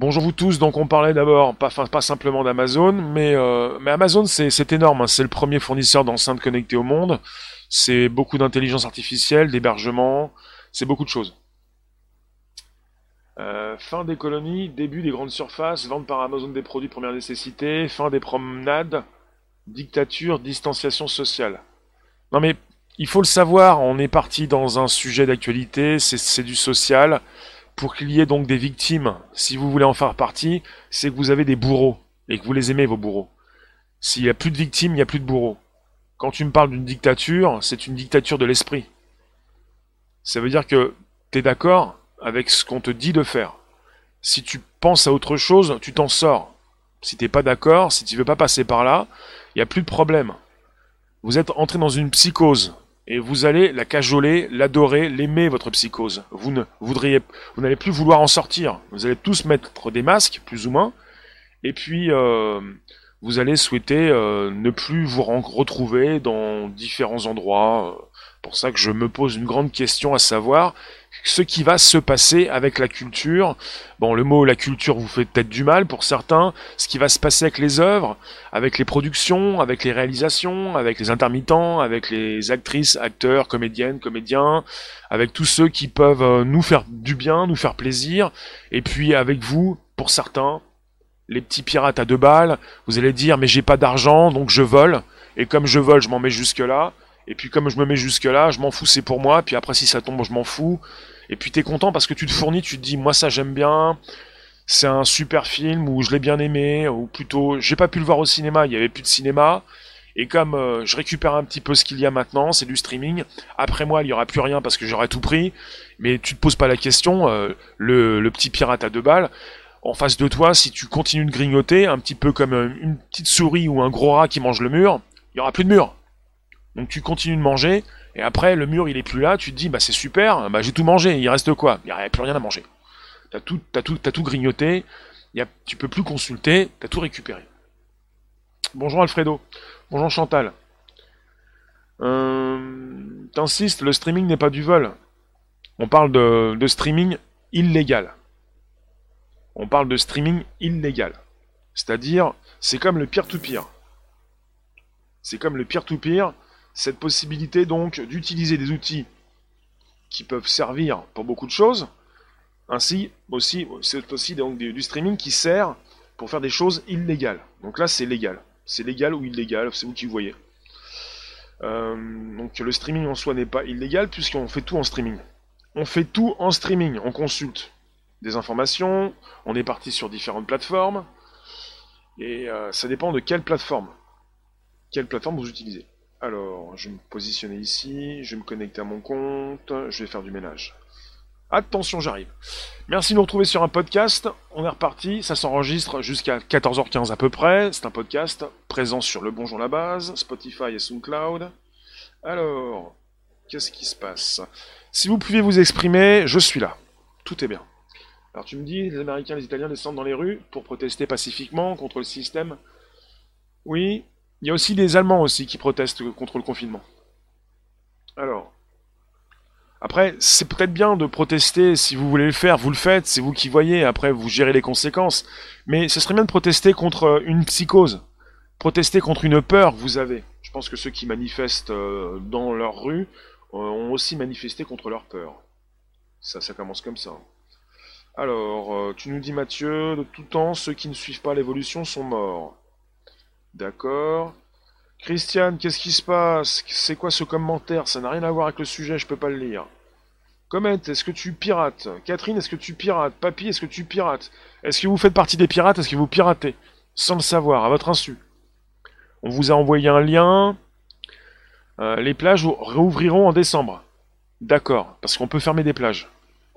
Bonjour vous tous, donc on parlait d'abord, pas, simplement d'Amazon, mais, euh, Amazon c'est énorme, hein. c'est le premier fournisseur d'enceintes connectées au monde, c'est beaucoup d'intelligence artificielle, d'hébergement, c'est beaucoup de choses. Euh, fin des colonies, début des grandes surfaces, vente par Amazon des produits de première nécessité, fin des promenades, dictature, distanciation sociale. Non mais il faut le savoir, on est parti dans un sujet d'actualité, c'est du social. Pour qu'il y ait donc des victimes, si vous voulez en faire partie, c'est que vous avez des bourreaux et que vous les aimez, vos bourreaux. S'il n'y a plus de victimes, il n'y a plus de bourreaux. Quand tu me parles d'une dictature, c'est une dictature de l'esprit. Ça veut dire que tu es d'accord avec ce qu'on te dit de faire. Si tu penses à autre chose, tu t'en sors. Si t'es pas d'accord, si tu veux pas passer par là, il n'y a plus de problème. Vous êtes entré dans une psychose et vous allez la cajoler, l'adorer, l'aimer votre psychose. Vous ne voudriez, vous n'allez plus vouloir en sortir. Vous allez tous mettre des masques, plus ou moins, et puis euh, vous allez souhaiter euh, ne plus vous retrouver dans différents endroits. Euh, pour ça que je me pose une grande question à savoir ce qui va se passer avec la culture. Bon, le mot la culture vous fait peut-être du mal pour certains. Ce qui va se passer avec les œuvres, avec les productions, avec les réalisations, avec les intermittents, avec les actrices, acteurs, comédiennes, comédiens, avec tous ceux qui peuvent euh, nous faire du bien, nous faire plaisir. Et puis avec vous, pour certains, les petits pirates à deux balles, vous allez dire mais j'ai pas d'argent donc je vole. Et comme je vole, je m'en mets jusque là. Et puis comme je me mets jusque là, je m'en fous, c'est pour moi. Puis après si ça tombe, je m'en fous. Et puis t'es content parce que tu te fournis, tu te dis moi ça j'aime bien. C'est un super film ou je l'ai bien aimé ou plutôt j'ai pas pu le voir au cinéma, il y avait plus de cinéma. Et comme euh, je récupère un petit peu ce qu'il y a maintenant, c'est du streaming. Après moi, il y aura plus rien parce que j'aurais tout pris. Mais tu te poses pas la question. Euh, le, le, petit pirate à deux balles, en face de toi, si tu continues de grignoter, un petit peu comme euh, une petite souris ou un gros rat qui mange le mur, il y aura plus de mur. Donc tu continues de manger, et après le mur il est plus là, tu te dis bah c'est super, bah j'ai tout mangé, il reste quoi? Il n'y a plus rien à manger. T'as tout, as tout, tout grignoté, tu peux plus consulter, t'as tout récupéré. Bonjour Alfredo, bonjour Chantal. Euh, T'insistes, le streaming n'est pas du vol. On parle de, streaming illégal. On parle de streaming illégal. C'est-à-dire, c'est comme le pire-to-pire. C'est comme le pire-to-pire, cette possibilité donc d'utiliser des outils qui peuvent servir pour beaucoup de choses, ainsi aussi c'est aussi donc du streaming qui sert pour faire des choses illégales. Donc là c'est légal, c'est légal ou illégal, c'est vous qui voyez. Euh, donc le streaming en soi n'est pas illégal puisqu'on fait tout en streaming. On fait tout en streaming, on consulte des informations, on est parti sur différentes plateformes, et euh, ça dépend de quelle plateforme. Quelle plateforme vous utilisez. Alors, je vais me positionner ici, je vais me connecter à mon compte, je vais faire du ménage. Attention, j'arrive. Merci de nous retrouver sur un podcast. On est reparti, ça s'enregistre jusqu'à 14h15 à peu près. C'est un podcast présent sur Le Bonjour la Base, Spotify et SoundCloud. Alors, qu'est-ce qui se passe? Si vous pouvez vous exprimer, je suis là. Tout est bien. Alors tu me dis, les Américains, les Italiens descendent dans les rues pour protester pacifiquement contre le système? Oui, il y a aussi des Allemands aussi qui protestent contre le confinement. Alors, après, c'est peut-être bien de protester, si vous voulez le faire, vous le faites, c'est vous qui voyez, après vous gérez les conséquences. Mais ce serait bien de protester contre une psychose, protester contre une peur vous avez. Je pense que ceux qui manifestent euh, dans leur rue euh, ont aussi manifesté contre leur peur. Ça, ça commence comme ça. Alors, euh, tu nous dis Mathieu, de tout temps, ceux qui ne suivent pas l'évolution sont morts. D'accord. Christiane, qu'est-ce qui se passe? C'est quoi ce commentaire? Ça n'a rien à voir avec le sujet, je peux pas le lire. Comment est-ce que tu pirates? Catherine, est-ce que tu pirates? Papy, est-ce que tu pirates? Est-ce que vous faites partie des pirates? Est-ce que vous piratez? Sans le savoir, à votre insu. On vous a envoyé un lien. Euh, les plages rouvriront en décembre. D'accord, parce qu'on peut fermer des plages.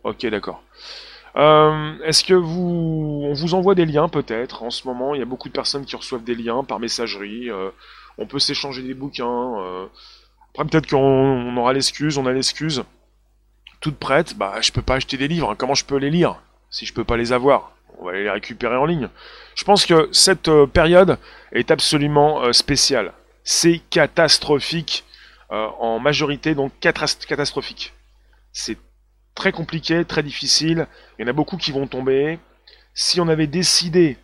Ok, d'accord. Euh, est-ce que vous... On vous envoie des liens peut-être? En ce moment Il y a beaucoup de personnes qui reçoivent des liens par messagerie. Euh, on peut s'échanger des bouquins. Euh. Après, peut-être qu'on aura l'excuse, on a l'excuse. Toute prête, bah, je peux pas acheter des livres. Comment je peux les lire? Si je peux pas les avoir On va les récupérer en ligne. Je pense que cette période est absolument spéciale. C'est catastrophique en majorité, donc catastrophique. C'est très compliqué, très difficile. Il y en a beaucoup qui vont tomber. Si on avait décidé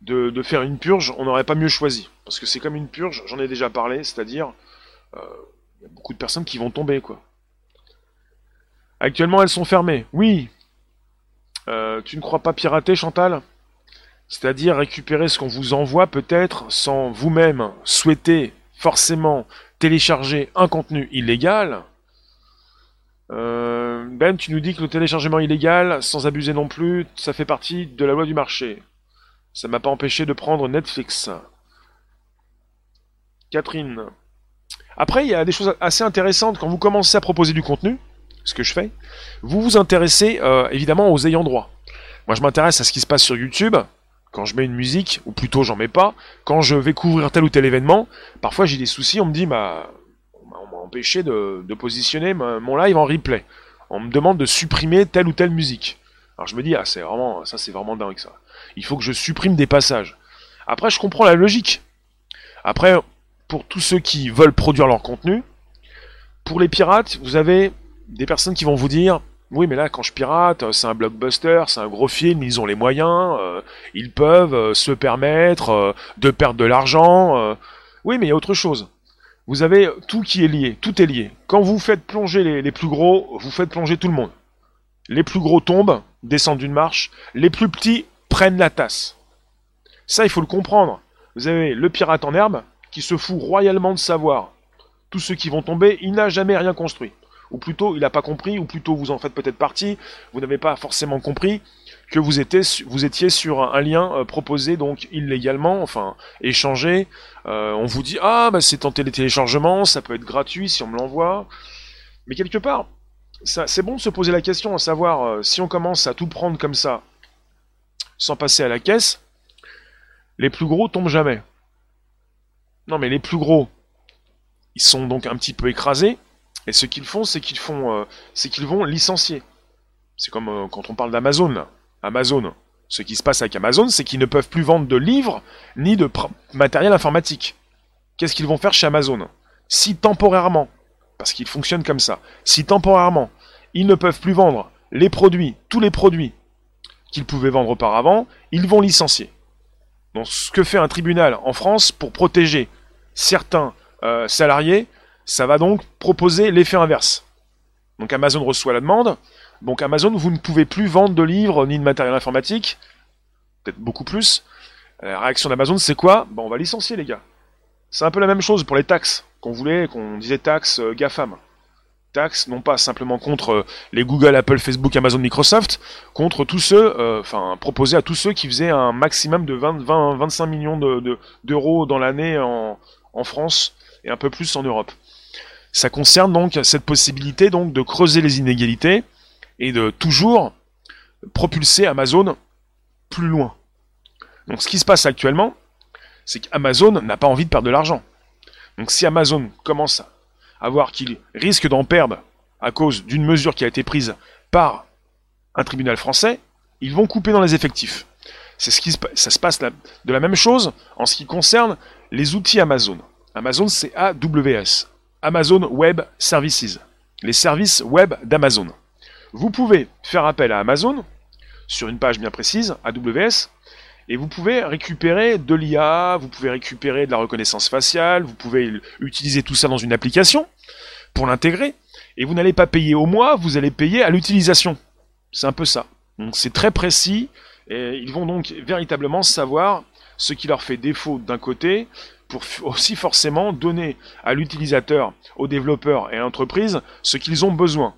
de, faire une purge, on n'aurait pas mieux choisi. Parce que c'est comme une purge, j'en ai déjà parlé, c'est-à-dire, euh, il y a beaucoup de personnes qui vont tomber, quoi. Actuellement, elles sont fermées. Oui. Euh, tu ne crois pas pirater, Chantal? C'est-à-dire récupérer ce qu'on vous envoie, peut-être, sans vous-même souhaiter forcément télécharger un contenu illégal. Euh, ben, tu nous dis que le téléchargement illégal, sans abuser non plus, ça fait partie de la loi du marché. Ça m'a pas empêché de prendre Netflix. Catherine. Après, il y a des choses assez intéressantes quand vous commencez à proposer du contenu, ce que je fais. Vous vous intéressez euh, évidemment aux ayants droit. Moi, je m'intéresse à ce qui se passe sur YouTube. Quand je mets une musique, ou plutôt j'en mets pas, quand je vais couvrir tel ou tel événement, parfois j'ai des soucis, on me dit, bah, empêché de, positionner mon live en replay. On me demande de supprimer telle ou telle musique. Alors je me dis, ah, c'est vraiment, ça c'est vraiment dingue ça il faut que je supprime des passages. Après, je comprends la logique. Après, pour tous ceux qui veulent produire leur contenu, pour les pirates, vous avez des personnes qui vont vous dire oui, mais là, quand je pirate, c'est un blockbuster, c'est un gros film, ils ont les moyens, euh, ils peuvent euh, se permettre euh, de perdre de l'argent. Oui, mais il y a autre chose. Vous avez tout qui est lié, tout est lié. Quand vous faites plonger les, plus gros, vous faites plonger tout le monde. Les plus gros tombent, descendent d'une marche, les plus petits prennent la tasse. Ça, il faut le comprendre. Vous avez le pirate en herbe qui se fout royalement de savoir. Tous ceux qui vont tomber, il n'a jamais rien construit. Ou plutôt, il n'a pas compris, ou plutôt vous en faites peut-être partie, vous n'avez pas forcément compris que vous étiez, sur un, lien euh, proposé donc illégalement, enfin échangé. Euh, on vous dit ah bah c'est en téléchargement, ça peut être gratuit si on me l'envoie. Mais quelque part, c'est bon de se poser la question, à savoir euh, si on commence à tout prendre comme ça, sans passer à la caisse, les plus gros tombent jamais. Non mais les plus gros, ils sont donc un petit peu écrasés, et ce qu'ils font, c'est qu'ils font, c'est qu'ils vont licencier. C'est comme quand on parle d'Amazon. Amazon. Ce qui se passe avec Amazon, c'est qu'ils ne peuvent plus vendre de livres ni de matériel informatique. Qu'est-ce qu'ils vont faire chez Amazon? Si temporairement, parce qu'ils fonctionnent comme ça, si temporairement, ils ne peuvent plus vendre les produits, tous les produits qu'ils pouvaient vendre auparavant, ils vont licencier. Donc ce que fait un tribunal en France pour protéger certains euh, salariés, ça va donc proposer l'effet inverse. Donc Amazon reçoit la demande, donc Amazon, vous ne pouvez plus vendre de livres ni de matériel informatique, peut-être beaucoup plus. La réaction d'Amazon, c'est quoi? Bon, on va licencier les gars. C'est un peu la même chose pour les taxes, qu'on voulait, qu'on disait taxes euh, GAFAM taxes, non pas simplement contre euh, les Google, Apple, Facebook, Amazon, Microsoft, contre tous ceux, euh, enfin, proposés à tous ceux qui faisaient un maximum de 20, 20 25 millions d'euros dans l'année en, en France et un peu plus en Europe. Ça concerne donc cette possibilité donc de creuser les inégalités et de toujours propulser Amazon plus loin. Donc ce qui se passe actuellement, c'est qu'Amazon n'a pas envie de perdre de l'argent. Donc si Amazon commence à voir qu'il risque d'en perdre à cause d'une mesure qui a été prise par un tribunal français, ils vont couper dans les effectifs. C'est ce qui se, ça se passe de la même chose en ce qui concerne les outils Amazon. Amazon, c'est AWS, Amazon Web Services, les services web d'Amazon. Vous pouvez faire appel à Amazon sur une page bien précise, AWS, et vous pouvez récupérer de l'IA, vous pouvez récupérer de la reconnaissance faciale, vous pouvez utiliser tout ça dans une application pour l'intégrer. Et vous n'allez pas payer au mois, vous allez payer à l'utilisation. C'est un peu ça. Donc c'est très précis, et ils vont donc véritablement savoir ce qui leur fait défaut d'un côté, pour aussi forcément donner à l'utilisateur, aux développeurs et à l'entreprise ce qu'ils ont besoin.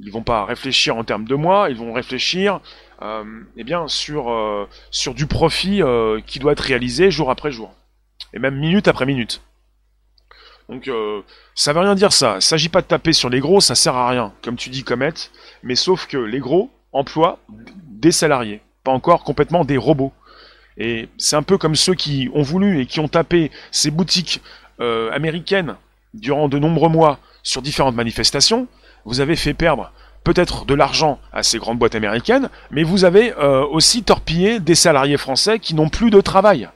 Ils vont pas réfléchir en termes de mois, ils vont réfléchir euh, eh bien, sur, euh, sur du profit euh, qui doit être réalisé jour après jour. Et même minute après minute. Donc ça veut rien dire ça. Il s'agit pas de taper sur les gros, ça sert à rien, comme tu dis Comet, mais sauf que les gros emploient des salariés, pas encore complètement des robots. Et c'est un peu comme ceux qui ont voulu et qui ont tapé ces boutiques américaines durant de nombreux mois sur différentes manifestations. Vous avez fait perdre peut-être de l'argent à ces grandes boîtes américaines, mais vous avez euh, aussi torpillé des salariés français qui n'ont plus de travail.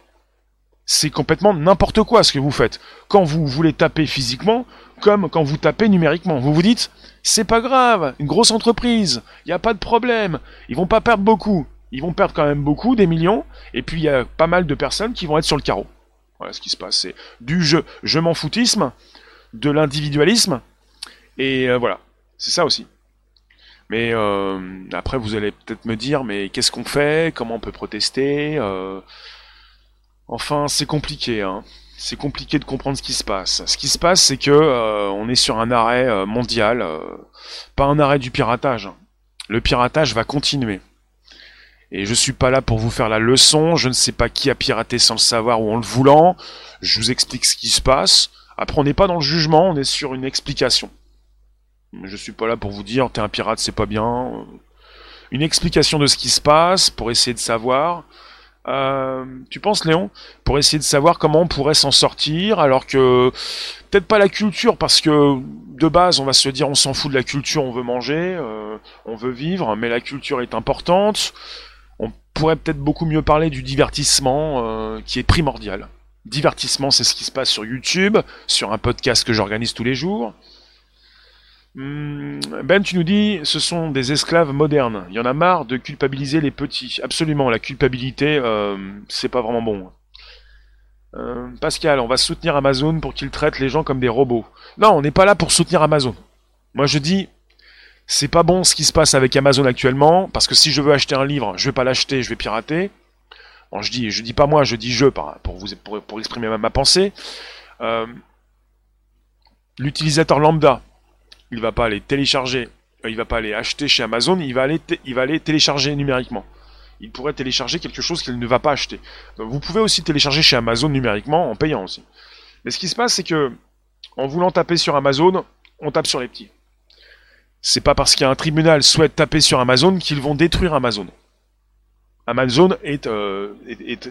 C'est complètement n'importe quoi ce que vous faites. Quand vous voulez taper physiquement, comme quand vous tapez numériquement. Vous vous dites, c'est pas grave, une grosse entreprise, il n'y a pas de problème, ils vont pas perdre beaucoup. Ils vont perdre quand même beaucoup, des millions, et puis il y a pas mal de personnes qui vont être sur le carreau. Voilà ce qui se passe. C'est du jeu, je m'en foutisme, de l'individualisme, et euh, voilà. C'est ça aussi. Mais euh, après, vous allez peut-être me dire, mais qu'est-ce qu'on fait? Comment on peut protester? Euh, Enfin, c'est compliqué. Hein. C'est compliqué de comprendre ce qui se passe. Ce qui se passe, c'est que euh, on est sur un arrêt mondial, pas un arrêt du piratage. Le piratage va continuer. Et je suis pas là pour vous faire la leçon. Je ne sais pas qui a piraté sans le savoir ou en le voulant. Je vous explique ce qui se passe. Après, on n'est pas dans le jugement, on est sur une explication. Je suis pas là pour vous dire t'es un pirate, c'est pas bien. Une explication de ce qui se passe pour essayer de savoir. Euh, tu penses, Léon, pour essayer de savoir comment on pourrait s'en sortir, alors que peut-être pas la culture, parce que de base, on va se dire on s'en fout de la culture, on veut manger, euh, on veut vivre, mais la culture est importante. On pourrait peut-être beaucoup mieux parler du divertissement, euh, qui est primordial. Divertissement, c'est ce qui se passe sur YouTube, sur un podcast que j'organise tous les jours. Hmm, ben, tu nous dis, ce sont des esclaves modernes. Il y en a marre de culpabiliser les petits. Absolument, la culpabilité, euh, c'est pas vraiment bon. Euh, Pascal, on va soutenir Amazon pour qu'il traite les gens comme des robots. Non, on n'est pas là pour soutenir Amazon. Moi, je dis, c'est pas bon ce qui se passe avec Amazon actuellement, parce que si je veux acheter un livre, je vais pas l'acheter, je vais pirater. Je dis, dis pas moi, je dis je pour exprimer ma, ma pensée. Euh, L'utilisateur lambda, il va pas télécharger, euh, il va pas aller acheter chez Amazon, il va aller, télécharger numériquement. Il pourrait télécharger quelque chose qu'il ne va pas acheter. vous pouvez aussi télécharger chez Amazon numériquement en payant aussi. Mais ce qui se passe, c'est que en voulant taper sur Amazon, on tape sur les petits. C'est pas parce qu'un tribunal souhaite taper sur Amazon qu'ils vont détruire Amazon. Amazon est, euh,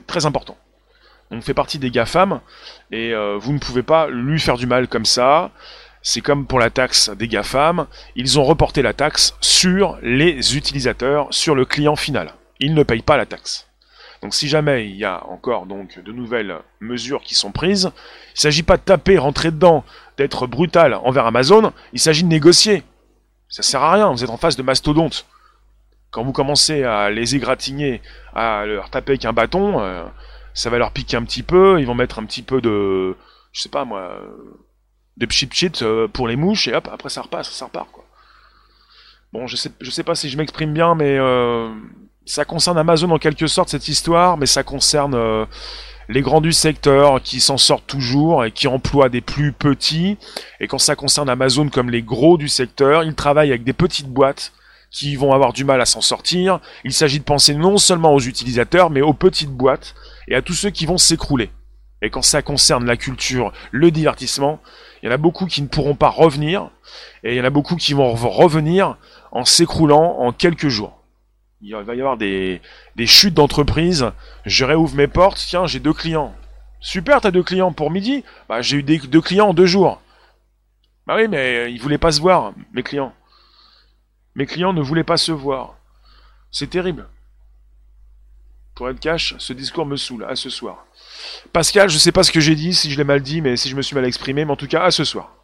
très important. On fait partie des GAFAM et euh, vous ne pouvez pas lui faire du mal comme ça. C'est comme pour la taxe des GAFAM, ils ont reporté la taxe sur les utilisateurs, sur le client final. Ils ne payent pas la taxe. Donc si jamais il y a encore donc de nouvelles mesures qui sont prises, il ne s'agit pas de taper, rentrer dedans, d'être brutal envers Amazon, il s'agit de négocier. Ça sert à rien, vous êtes en face de mastodontes. Quand vous commencez à les égratigner, à leur taper avec un bâton, euh, ça va leur piquer un petit peu, ils vont mettre un petit peu de, je sais pas moi, de pchit pchit euh, pour les mouches et hop, après ça repasse, ça repart quoi. Bon, je sais, je sais pas si je m'exprime bien, mais euh, ça concerne Amazon en quelque sorte cette histoire, mais ça concerne euh, les grands du secteur qui s'en sortent toujours et qui emploient des plus petits. Et quand ça concerne Amazon comme les gros du secteur, ils travaillent avec des petites boîtes qui vont avoir du mal à s'en sortir. Il s'agit de penser non seulement aux utilisateurs, mais aux petites boîtes et à tous ceux qui vont s'écrouler. Et quand ça concerne la culture, le divertissement, il y en a beaucoup qui ne pourront pas revenir, et il y en a beaucoup qui vont revenir en s'écroulant en quelques jours. Il va y avoir des, des chutes d'entreprise. Je réouvre mes portes, tiens, j'ai deux clients. Super, t'as deux clients pour midi Bah j'ai eu des, deux clients en deux jours. Bah oui, mais ils voulaient pas se voir, mes clients. Mes clients ne voulaient pas se voir. C'est terrible. Pour être cash, ce discours me saoule, à ce soir. Pascal, je sais pas ce que j'ai dit, si je l'ai mal dit, mais si je me suis mal exprimé, mais en tout cas, à ce soir.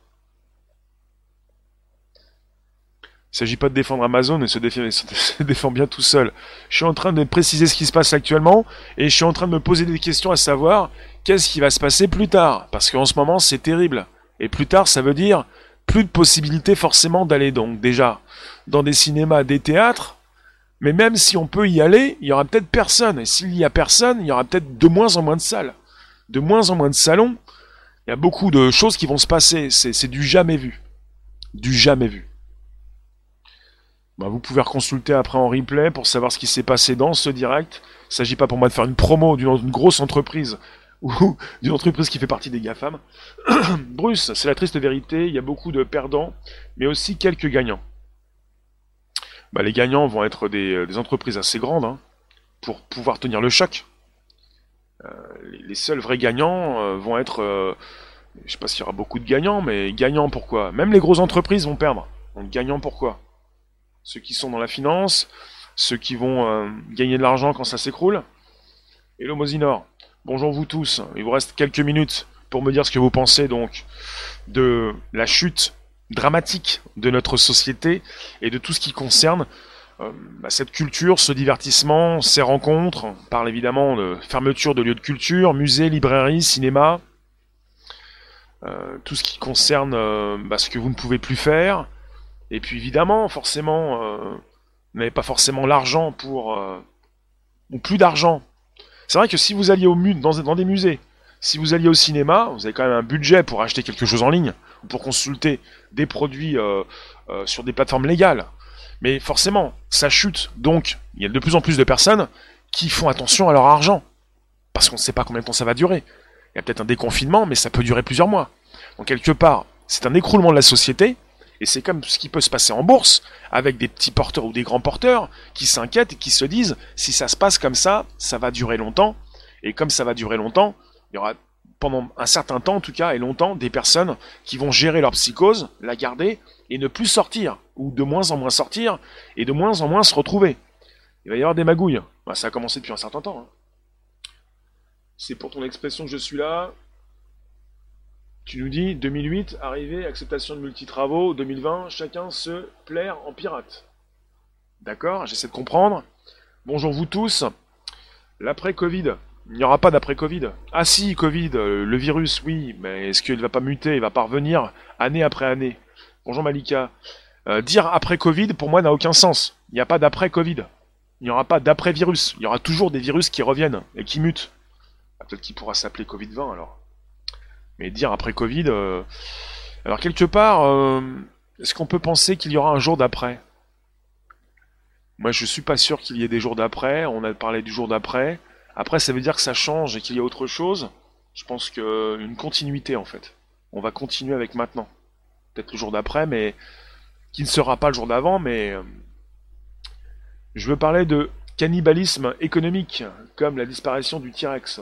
Il s'agit pas de défendre Amazon, mais se, se défend bien tout seul. Je suis en train de préciser ce qui se passe actuellement, et je suis en train de me poser des questions à savoir qu'est-ce qui va se passer plus tard? Parce qu'en ce moment, c'est terrible. Et plus tard, ça veut dire plus de possibilités forcément d'aller donc déjà dans des cinémas, des théâtres, mais même si on peut y aller, il y aura peut-être personne. Et s'il y a personne, il y aura peut-être de moins en moins de salles, de moins en moins de salons. Il y a beaucoup de choses qui vont se passer. C'est du jamais vu. Du jamais vu. Bah, vous pouvez consulter après en replay pour savoir ce qui s'est passé dans ce direct. Il ne s'agit pas pour moi de faire une promo d'une grosse entreprise ou d'une entreprise qui fait partie des GAFAM. Bruce, c'est la triste vérité, il y a beaucoup de perdants, mais aussi quelques gagnants. Bah, les gagnants vont être des, euh, entreprises assez grandes hein, pour pouvoir tenir le choc. Euh, les, seuls vrais gagnants euh, vont être... je ne sais pas s'il y aura beaucoup de gagnants, mais gagnants pourquoi? Même les grosses entreprises vont perdre. Donc gagnants pourquoi? Ceux qui sont dans la finance, ceux qui vont gagner de l'argent quand ça s'écroule. Le Mosinor. Bonjour vous tous. Il vous reste quelques minutes pour me dire ce que vous pensez donc de la chute dramatique de notre société et de tout ce qui concerne euh, bah, cette culture, ce divertissement, ces rencontres. On parle évidemment de fermeture de lieux de culture, musées, librairies, cinéma. Euh, tout ce qui concerne euh, bah, ce que vous ne pouvez plus faire. Et puis évidemment, forcément, vous n'avez pas forcément l'argent pour... ou plus d'argent c'est vrai que si vous alliez au dans, dans des musées, si vous alliez au cinéma, vous avez quand même un budget pour acheter quelque chose en ligne, ou pour consulter des produits euh, euh, sur des plateformes légales. Mais forcément, ça chute. Donc, il y a de plus en plus de personnes qui font attention à leur argent. Parce qu'on ne sait pas combien de temps ça va durer. Il y a peut-être un déconfinement, mais ça peut durer plusieurs mois. Donc, quelque part, c'est un écroulement de la société, et c'est comme ce qui peut se passer en bourse, avec des petits porteurs ou des grands porteurs qui s'inquiètent et qui se disent si ça se passe comme ça, ça va durer longtemps. Et comme ça va durer longtemps, il y aura pendant un certain temps en tout cas, et longtemps, des personnes qui vont gérer leur psychose, la garder, et ne plus sortir, ou de moins en moins sortir, et de moins en moins se retrouver. Il va y avoir des magouilles. Bah, ça a commencé depuis un certain temps. Hein. C'est pour ton expression que je suis là, tu nous dis 2008, arrivée, acceptation de multi-travaux, 2020, chacun se plaire en pirate. D'accord, j'essaie de comprendre. Bonjour vous tous. L'après-Covid. Il n'y aura pas d'après-Covid. Ah si, Covid, euh, le virus, oui, mais est-ce qu'il ne va pas muter Il va pas revenir année après année? Bonjour Malika. Euh, dire après-Covid, pour moi, n'a aucun sens. Il n'y a pas d'après-Covid. Il n'y aura pas d'après-virus. Il y aura toujours des virus qui reviennent et qui mutent. Ah, peut-être qu'il pourra s'appeler Covid-20 alors. Mais dire après Covid. Euh, alors, quelque part, est-ce qu'on peut penser qu'il y aura un jour d'après? Moi, je suis pas sûr qu'il y ait des jours d'après. On a parlé du jour d'après. Après, ça veut dire que ça change et qu'il y a autre chose. Je pense qu'une continuité, en fait. On va continuer avec maintenant. Peut-être le jour d'après, mais qui ne sera pas le jour d'avant, mais. Euh, je veux parler de cannibalisme économique, comme la disparition du T-Rex.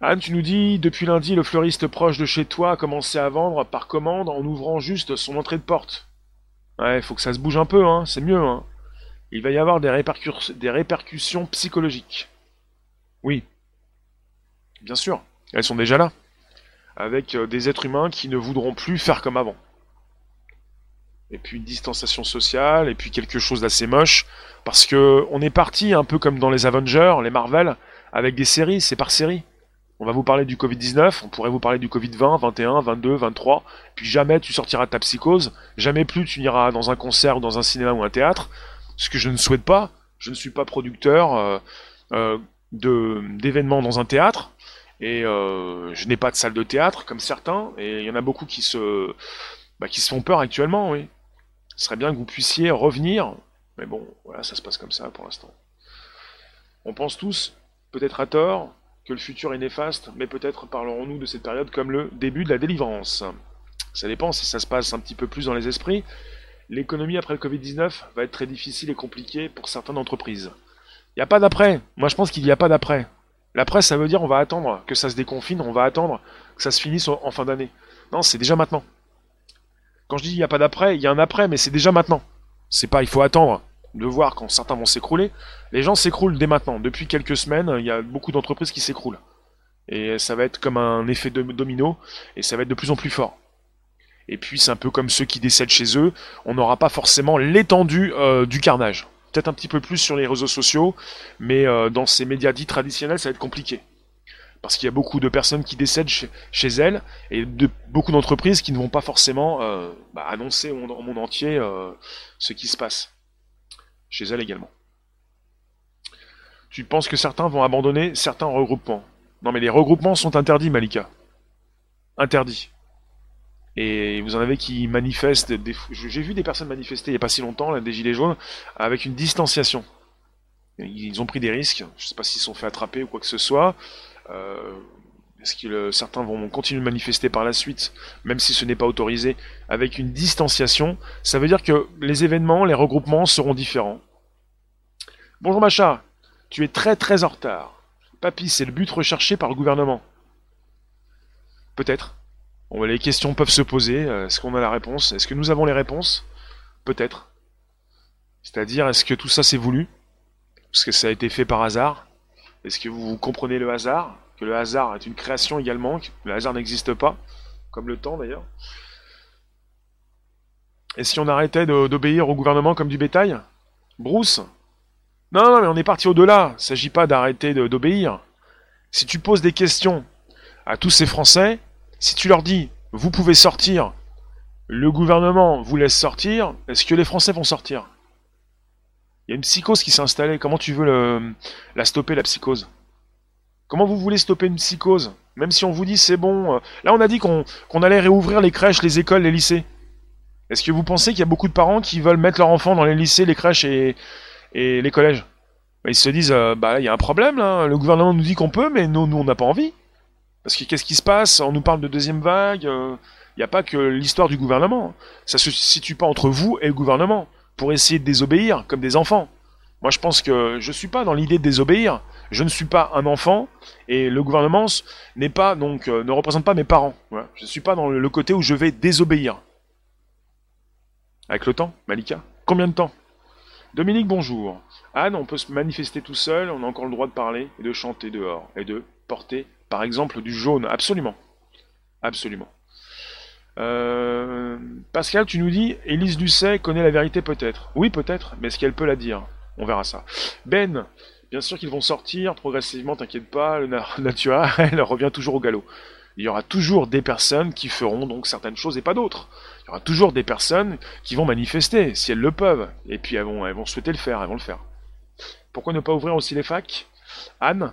Anne, tu nous dis, depuis lundi, le fleuriste proche de chez toi a commencé à vendre par commande en ouvrant juste son entrée de porte. Ouais, faut que ça se bouge un peu, hein, c'est mieux, hein. Il va y avoir des, des répercussions psychologiques. Oui. Bien sûr, elles sont déjà là. Avec euh, des êtres humains qui ne voudront plus faire comme avant. Et puis une distanciation sociale, et puis quelque chose d'assez moche, parce que on est parti un peu comme dans les Avengers, les Marvel, avec des séries, c'est par série. On va vous parler du Covid-19, on pourrait vous parler du Covid-20, 21, 22, 23, puis jamais tu sortiras de ta psychose, jamais plus tu n'iras dans un concert ou dans un cinéma ou un théâtre, ce que je ne souhaite pas. Je ne suis pas producteur euh, euh, d'événements dans un théâtre, et euh, je n'ai pas de salle de théâtre comme certains, et il y en a beaucoup qui se, bah, qui se font peur actuellement, oui. Ce serait bien que vous puissiez revenir, mais bon, voilà, ça se passe comme ça pour l'instant. On pense tous, peut-être à tort, que le futur est néfaste, mais peut-être parlerons-nous de cette période comme le début de la délivrance. Ça dépend si ça se passe un petit peu plus dans les esprits. L'économie après le Covid-19 va être très difficile et compliquée pour certaines entreprises. Il n'y a pas d'après. Moi je pense qu'il n'y a pas d'après. L'après, ça veut dire on va attendre que ça se déconfine, on va attendre que ça se finisse en fin d'année. Non, c'est déjà maintenant. Quand je dis il n'y a pas d'après, il y a un après, mais c'est déjà maintenant. C'est pas il faut attendre de voir quand certains vont s'écrouler. Les gens s'écroulent dès maintenant. Depuis quelques semaines, il y a beaucoup d'entreprises qui s'écroulent. Et ça va être comme un effet domino, et ça va être de plus en plus fort. Et puis c'est un peu comme ceux qui décèdent chez eux, on n'aura pas forcément l'étendue euh, du carnage. Peut-être un petit peu plus sur les réseaux sociaux, mais euh, dans ces médias dits traditionnels, ça va être compliqué. parce qu'il y a beaucoup de personnes qui décèdent chez, elles et de, beaucoup d'entreprises qui ne vont pas forcément euh, bah, annoncer au monde, entier ce qui se passe chez elles également. Tu penses que certains vont abandonner certains regroupements? Non mais les regroupements sont interdits, Malika. Interdits. Et vous en avez qui manifestent. J'ai vu des personnes manifester il n'y a pas si longtemps, des gilets jaunes, avec une distanciation. Ils ont pris des risques. Je ne sais pas s'ils sont fait attraper ou quoi que ce soit. Euh, est-ce que certains vont continuer de manifester par la suite, même si ce n'est pas autorisé, avec une distanciation? Ça veut dire que les événements, les regroupements seront différents. Bonjour Macha, tu es très très en retard. Papy, c'est le but recherché par le gouvernement. Peut-être. Bon, les questions peuvent se poser. Est-ce qu'on a la réponse? Est-ce que nous avons les réponses? Peut-être. C'est-à-dire, est-ce que tout ça c'est voulu? Est-ce que ça a été fait par hasard est-ce que vous comprenez le hasard? Que le hasard est une création également, que le hasard n'existe pas, comme le temps d'ailleurs Et si on arrêtait d'obéir au gouvernement comme du bétail? Bruce? Non, non, mais on est parti au-delà. Il ne s'agit pas d'arrêter d'obéir. Si tu poses des questions à tous ces Français, si tu leur dis, vous pouvez sortir, le gouvernement vous laisse sortir, est-ce que les Français vont sortir? Il y a une psychose qui s'est installée. Comment tu veux le, la stopper, la psychose? Comment vous voulez stopper une psychose? Même si on vous dit c'est bon. Euh, là, on a dit qu'on allait réouvrir les crèches, les écoles, les lycées. Est-ce que vous pensez qu'il y a beaucoup de parents qui veulent mettre leurs enfants dans les lycées, les crèches et, et les collèges? Bah, Ils se disent, euh, bah il y a un problème là. Le gouvernement nous dit qu'on peut, mais nous, nous on n'a pas envie. Parce que qu'est-ce qui se passe? On nous parle de deuxième vague. Euh, il n'y a pas que l'histoire du gouvernement. Ça se situe pas entre vous et le gouvernement pour essayer de désobéir comme des enfants. Moi, je pense que je ne suis pas dans l'idée de désobéir. Je ne suis pas un enfant et le gouvernement n'est pas donc euh, ne représente pas mes parents. Je ne suis pas dans le côté où je vais désobéir. Avec le temps, Malika? Combien de temps? Dominique, bonjour. Anne, on peut se manifester tout seul, on a encore le droit de parler et de chanter dehors et de porter, par exemple, du jaune. Absolument. Absolument. Euh, Pascal, tu nous dis, Élise Lucet connaît la vérité peut-être. Oui, peut-être, mais est-ce qu'elle peut la dire? On verra ça. Ben, bien sûr qu'ils vont sortir progressivement, t'inquiète pas, le naturel revient toujours au galop. Il y aura toujours des personnes qui feront donc certaines choses et pas d'autres. Il y aura toujours des personnes qui vont manifester, si elles le peuvent. Et puis elles vont, elles vont souhaiter le faire, elles vont le faire. Pourquoi ne pas ouvrir aussi les facs? Anne?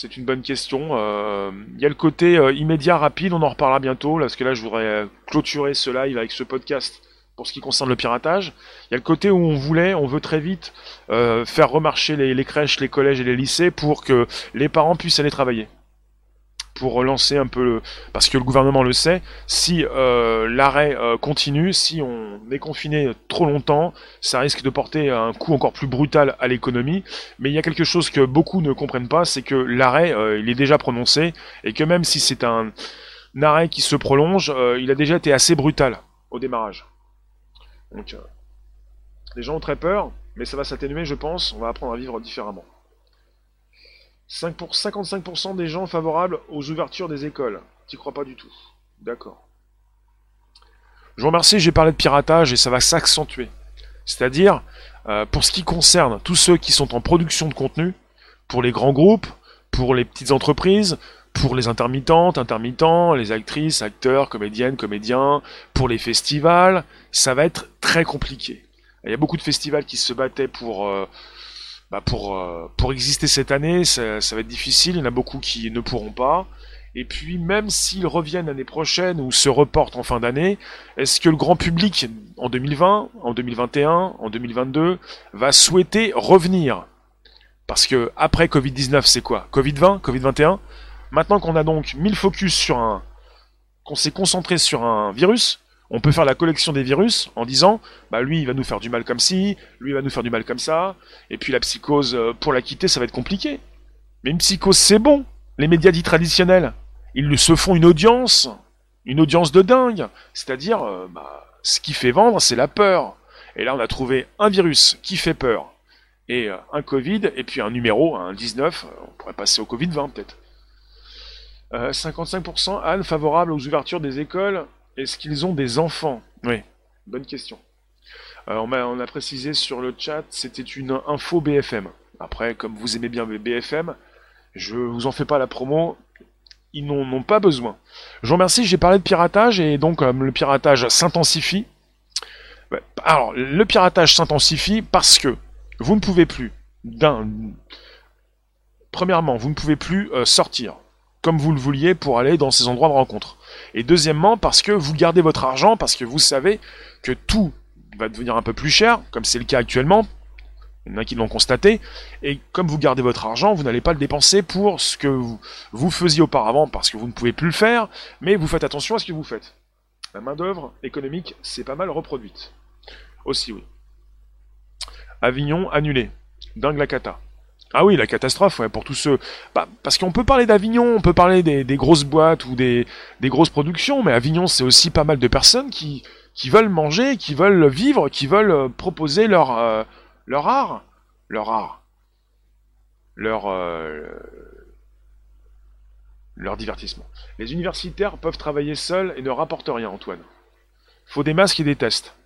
C'est une bonne question. Euh, il y a le côté euh, immédiat, rapide, on en reparlera bientôt, parce que là je voudrais euh, clôturer ce live avec ce podcast pour ce qui concerne le piratage. Il y a le côté où on voulait, on veut très vite faire remarcher les crèches, les collèges et les lycées pour que les parents puissent aller travailler pour relancer un peu le... Parce que le gouvernement le sait, si euh, l'arrêt euh, continue, si on est confiné trop longtemps, ça risque de porter un coup encore plus brutal à l'économie. Mais il y a quelque chose que beaucoup ne comprennent pas, c'est que l'arrêt, euh, il est déjà prononcé, et que même si c'est un, arrêt qui se prolonge, il a déjà été assez brutal au démarrage. Donc, les gens ont très peur, mais ça va s'atténuer, je pense, on va apprendre à vivre différemment. 5 pour 55% des gens favorables aux ouvertures des écoles. T'y crois pas du tout. D'accord. Je vous remercie, j'ai parlé de piratage et ça va s'accentuer. C'est-à-dire, euh, pour ce qui concerne tous ceux qui sont en production de contenu, pour les grands groupes, pour les petites entreprises, pour les intermittentes, intermittents, les actrices, acteurs, comédiennes, comédiens, pour les festivals, ça va être très compliqué. Il y a beaucoup de festivals qui se battaient pour... Euh, bah pour, euh, pour exister cette année, ça, ça, va être difficile. Il y en a beaucoup qui ne pourront pas. Et puis, même s'ils reviennent l'année prochaine ou se reportent en fin d'année, est-ce que le grand public, en 2020, en 2021, en 2022, va souhaiter revenir? Parce que après Covid-19, c'est quoi? Covid-20 Covid-21 Maintenant qu'on a donc mis le focus sur un... qu'on s'est concentré sur un virus, on peut faire la collection des virus en disant, bah lui il va nous faire du mal comme ci, lui il va nous faire du mal comme ça, et puis la psychose, euh, pour la quitter, ça va être compliqué. Mais une psychose, c'est bon. Les médias dits traditionnels, ils se font une audience, une audience de dingue. C'est-à-dire, euh, bah, ce qui fait vendre, c'est la peur. Et là, on a trouvé un virus qui fait peur, et euh, un Covid, et puis un numéro, un 19, on pourrait passer au Covid-20 peut-être. 55% Anne favorable aux ouvertures des écoles est-ce qu'ils ont des enfants? Oui, bonne question. Euh, on, a, précisé sur le chat, c'était une info BFM. Après, comme vous aimez bien BFM, je vous en fais pas la promo. ils n'en ont pas besoin. Je vous remercie, j'ai parlé de piratage et donc euh, le piratage s'intensifie. Alors, le piratage s'intensifie parce que vous ne pouvez plus, d'un, premièrement, vous ne pouvez plus euh, sortir comme vous le vouliez pour aller dans ces endroits de rencontre. Et deuxièmement, parce que vous gardez votre argent, parce que vous savez que tout va devenir un peu plus cher, comme c'est le cas actuellement, il y en a qui l'ont constaté, et comme vous gardez votre argent, vous n'allez pas le dépenser pour ce que vous, faisiez auparavant, parce que vous ne pouvez plus le faire, mais vous faites attention à ce que vous faites. La main-d'œuvre économique s'est pas mal reproduite. Aussi, oui. Avignon annulé. Dingue. Ah oui, la catastrophe, ouais, pour tous ceux. Bah, parce qu'on peut parler d'Avignon, on peut parler des, grosses boîtes ou des, grosses productions, mais Avignon, c'est aussi pas mal de personnes qui, veulent manger, qui veulent vivre, qui veulent euh, proposer leur, euh, leur art. Leur art. Leur. Euh, leur divertissement. Les universitaires peuvent travailler seuls et ne rapportent rien, Antoine. Faut des masques et des tests.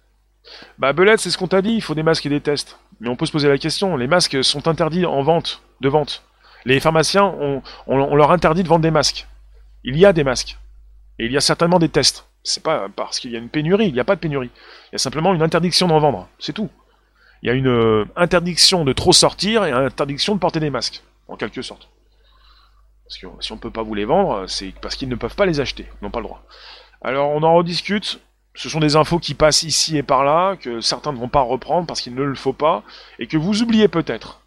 Bah Belette, c'est ce qu'on t'a dit, il faut des masques et des tests. Mais on peut se poser la question, les masques sont interdits en vente, de vente. Les pharmaciens, on, leur interdit de vendre des masques. Il y a des masques. Et il y a certainement des tests. C'est pas parce qu'il y a une pénurie, il n'y a pas de pénurie. Il y a simplement une interdiction d'en vendre, c'est tout. Il y a une euh, interdiction de trop sortir et une interdiction de porter des masques, en quelque sorte. Parce que si on ne peut pas vous les vendre, c'est parce qu'ils ne peuvent pas les acheter, ils n'ont pas le droit. Alors on en rediscute, ce sont des infos qui passent ici et par là, que certains ne vont pas reprendre parce qu'il ne le faut pas, et que vous oubliez peut-être.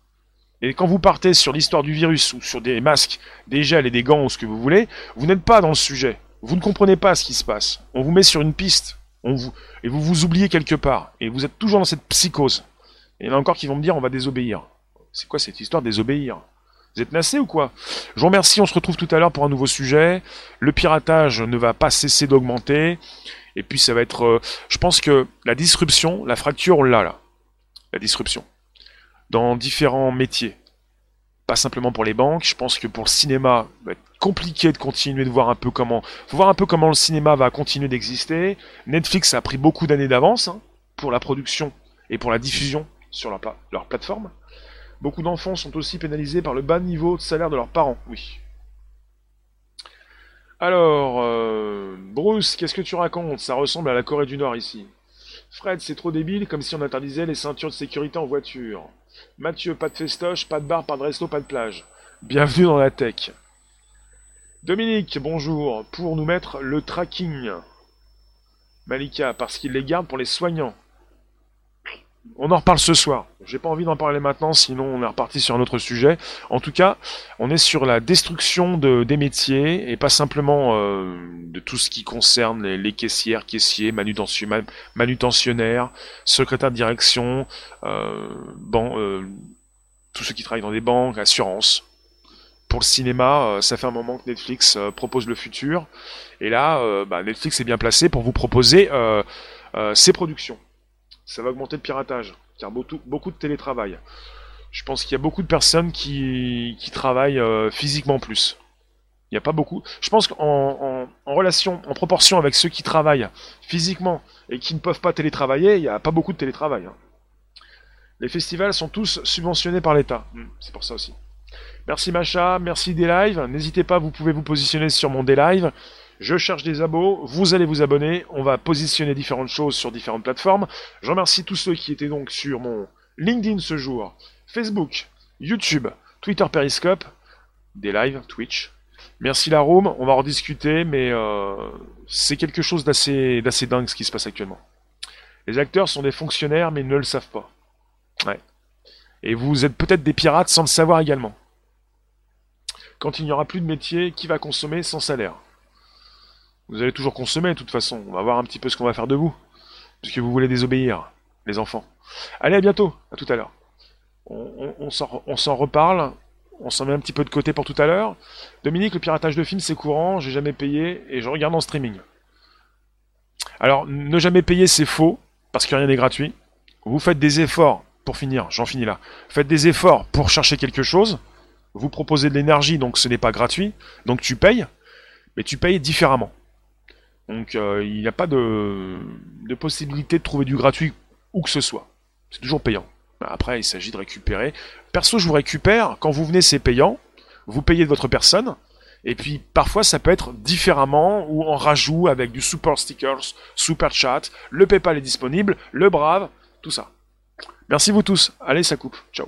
Et quand vous partez sur l'histoire du virus, ou sur des masques, des gels et des gants, ou ce que vous voulez, vous n'êtes pas dans le sujet. Vous ne comprenez pas ce qui se passe. On vous met sur une piste, et vous vous oubliez quelque part, et vous êtes toujours dans cette psychose. Et il y en a encore qui vont me dire on va désobéir. C'est quoi cette histoire désobéir? Vous êtes nassé ou quoi? Je vous remercie, on se retrouve tout à l'heure pour un nouveau sujet. Le piratage ne va pas cesser d'augmenter. Et puis ça va être... Euh, je pense que la disruption, la fracture, on l'a là. La disruption. Dans différents métiers. Pas simplement pour les banques, je pense que pour le cinéma, va être compliqué de continuer de voir un peu comment... faut voir un peu comment le cinéma va continuer d'exister. Netflix a pris beaucoup d'années d'avance hein, pour la production et pour la diffusion sur leur plateforme. Beaucoup d'enfants sont aussi pénalisés par le bas niveau de salaire de leurs parents, oui. Alors, euh, Bruce, qu'est-ce que tu racontes? Ça ressemble à la Corée du Nord ici. Fred, c'est trop débile, comme si on interdisait les ceintures de sécurité en voiture. Mathieu, pas de festoche, pas de bar, pas de resto, pas de plage. Bienvenue dans la tech. Dominique, bonjour. Pour nous mettre le tracking. Malika, parce qu'il les garde pour les soignants. On en reparle ce soir. J'ai pas envie d'en parler maintenant, sinon on est reparti sur un autre sujet. En tout cas, on est sur la destruction de, des métiers et pas simplement euh, de tout ce qui concerne les, caissières, caissiers, manutentionnaires, secrétaires de direction, euh, euh, tous ceux qui travaillent dans des banques, assurances. Pour le cinéma, ça fait un moment que Netflix propose le futur. Et là, bah, Netflix est bien placé pour vous proposer ses productions ça va augmenter le piratage, car beaucoup, beaucoup de télétravail. Je pense qu'il y a beaucoup de personnes qui, travaillent euh, physiquement plus. Il n'y a pas beaucoup. Je pense qu'en en, relation, en proportion avec ceux qui travaillent physiquement et qui ne peuvent pas télétravailler, il n'y a pas beaucoup de télétravail. Hein. Les festivals sont tous subventionnés par l'État. Hmm, c'est pour ça aussi. Merci Macha, merci des lives. N'hésitez pas, vous pouvez vous positionner sur mon des lives. Je cherche des abos, vous allez vous abonner, on va positionner différentes choses sur différentes plateformes. Je remercie tous ceux qui étaient donc sur mon LinkedIn ce jour, Facebook, YouTube, Twitter Periscope, des lives, Twitch. Merci la room, on va en discuter, mais euh, c'est quelque chose d'assez, dingue ce qui se passe actuellement. Les acteurs sont des fonctionnaires, mais ils ne le savent pas. Et vous êtes peut-être des pirates sans le savoir également. Quand il n'y aura plus de métier, qui va consommer sans salaire? Vous allez toujours consommer de toute façon. On va voir un petit peu ce qu'on va faire de vous. Puisque vous voulez désobéir, les enfants. Allez, à bientôt. À tout à l'heure. On, s'en reparle. On s'en met un petit peu de côté pour tout à l'heure. Dominique, le piratage de films, c'est courant. J'ai jamais payé et je regarde en streaming. Alors, ne jamais payer, c'est faux. Parce que rien n'est gratuit. Vous faites des efforts. Pour finir, j'en finis là. Faites des efforts pour chercher quelque chose. Vous proposez de l'énergie, donc ce n'est pas gratuit. Donc tu payes. Mais tu payes différemment. Donc euh, il n'y a pas de, possibilité de trouver du gratuit où que ce soit. C'est toujours payant. Après, il s'agit de récupérer. Perso, je vous récupère. Quand vous venez, c'est payant. Vous payez de votre personne. Et puis parfois ça peut être différemment ou en rajout avec du super stickers, super chat, le PayPal est disponible, le Brave, tout ça. Merci vous tous. Allez, ça coupe. Ciao.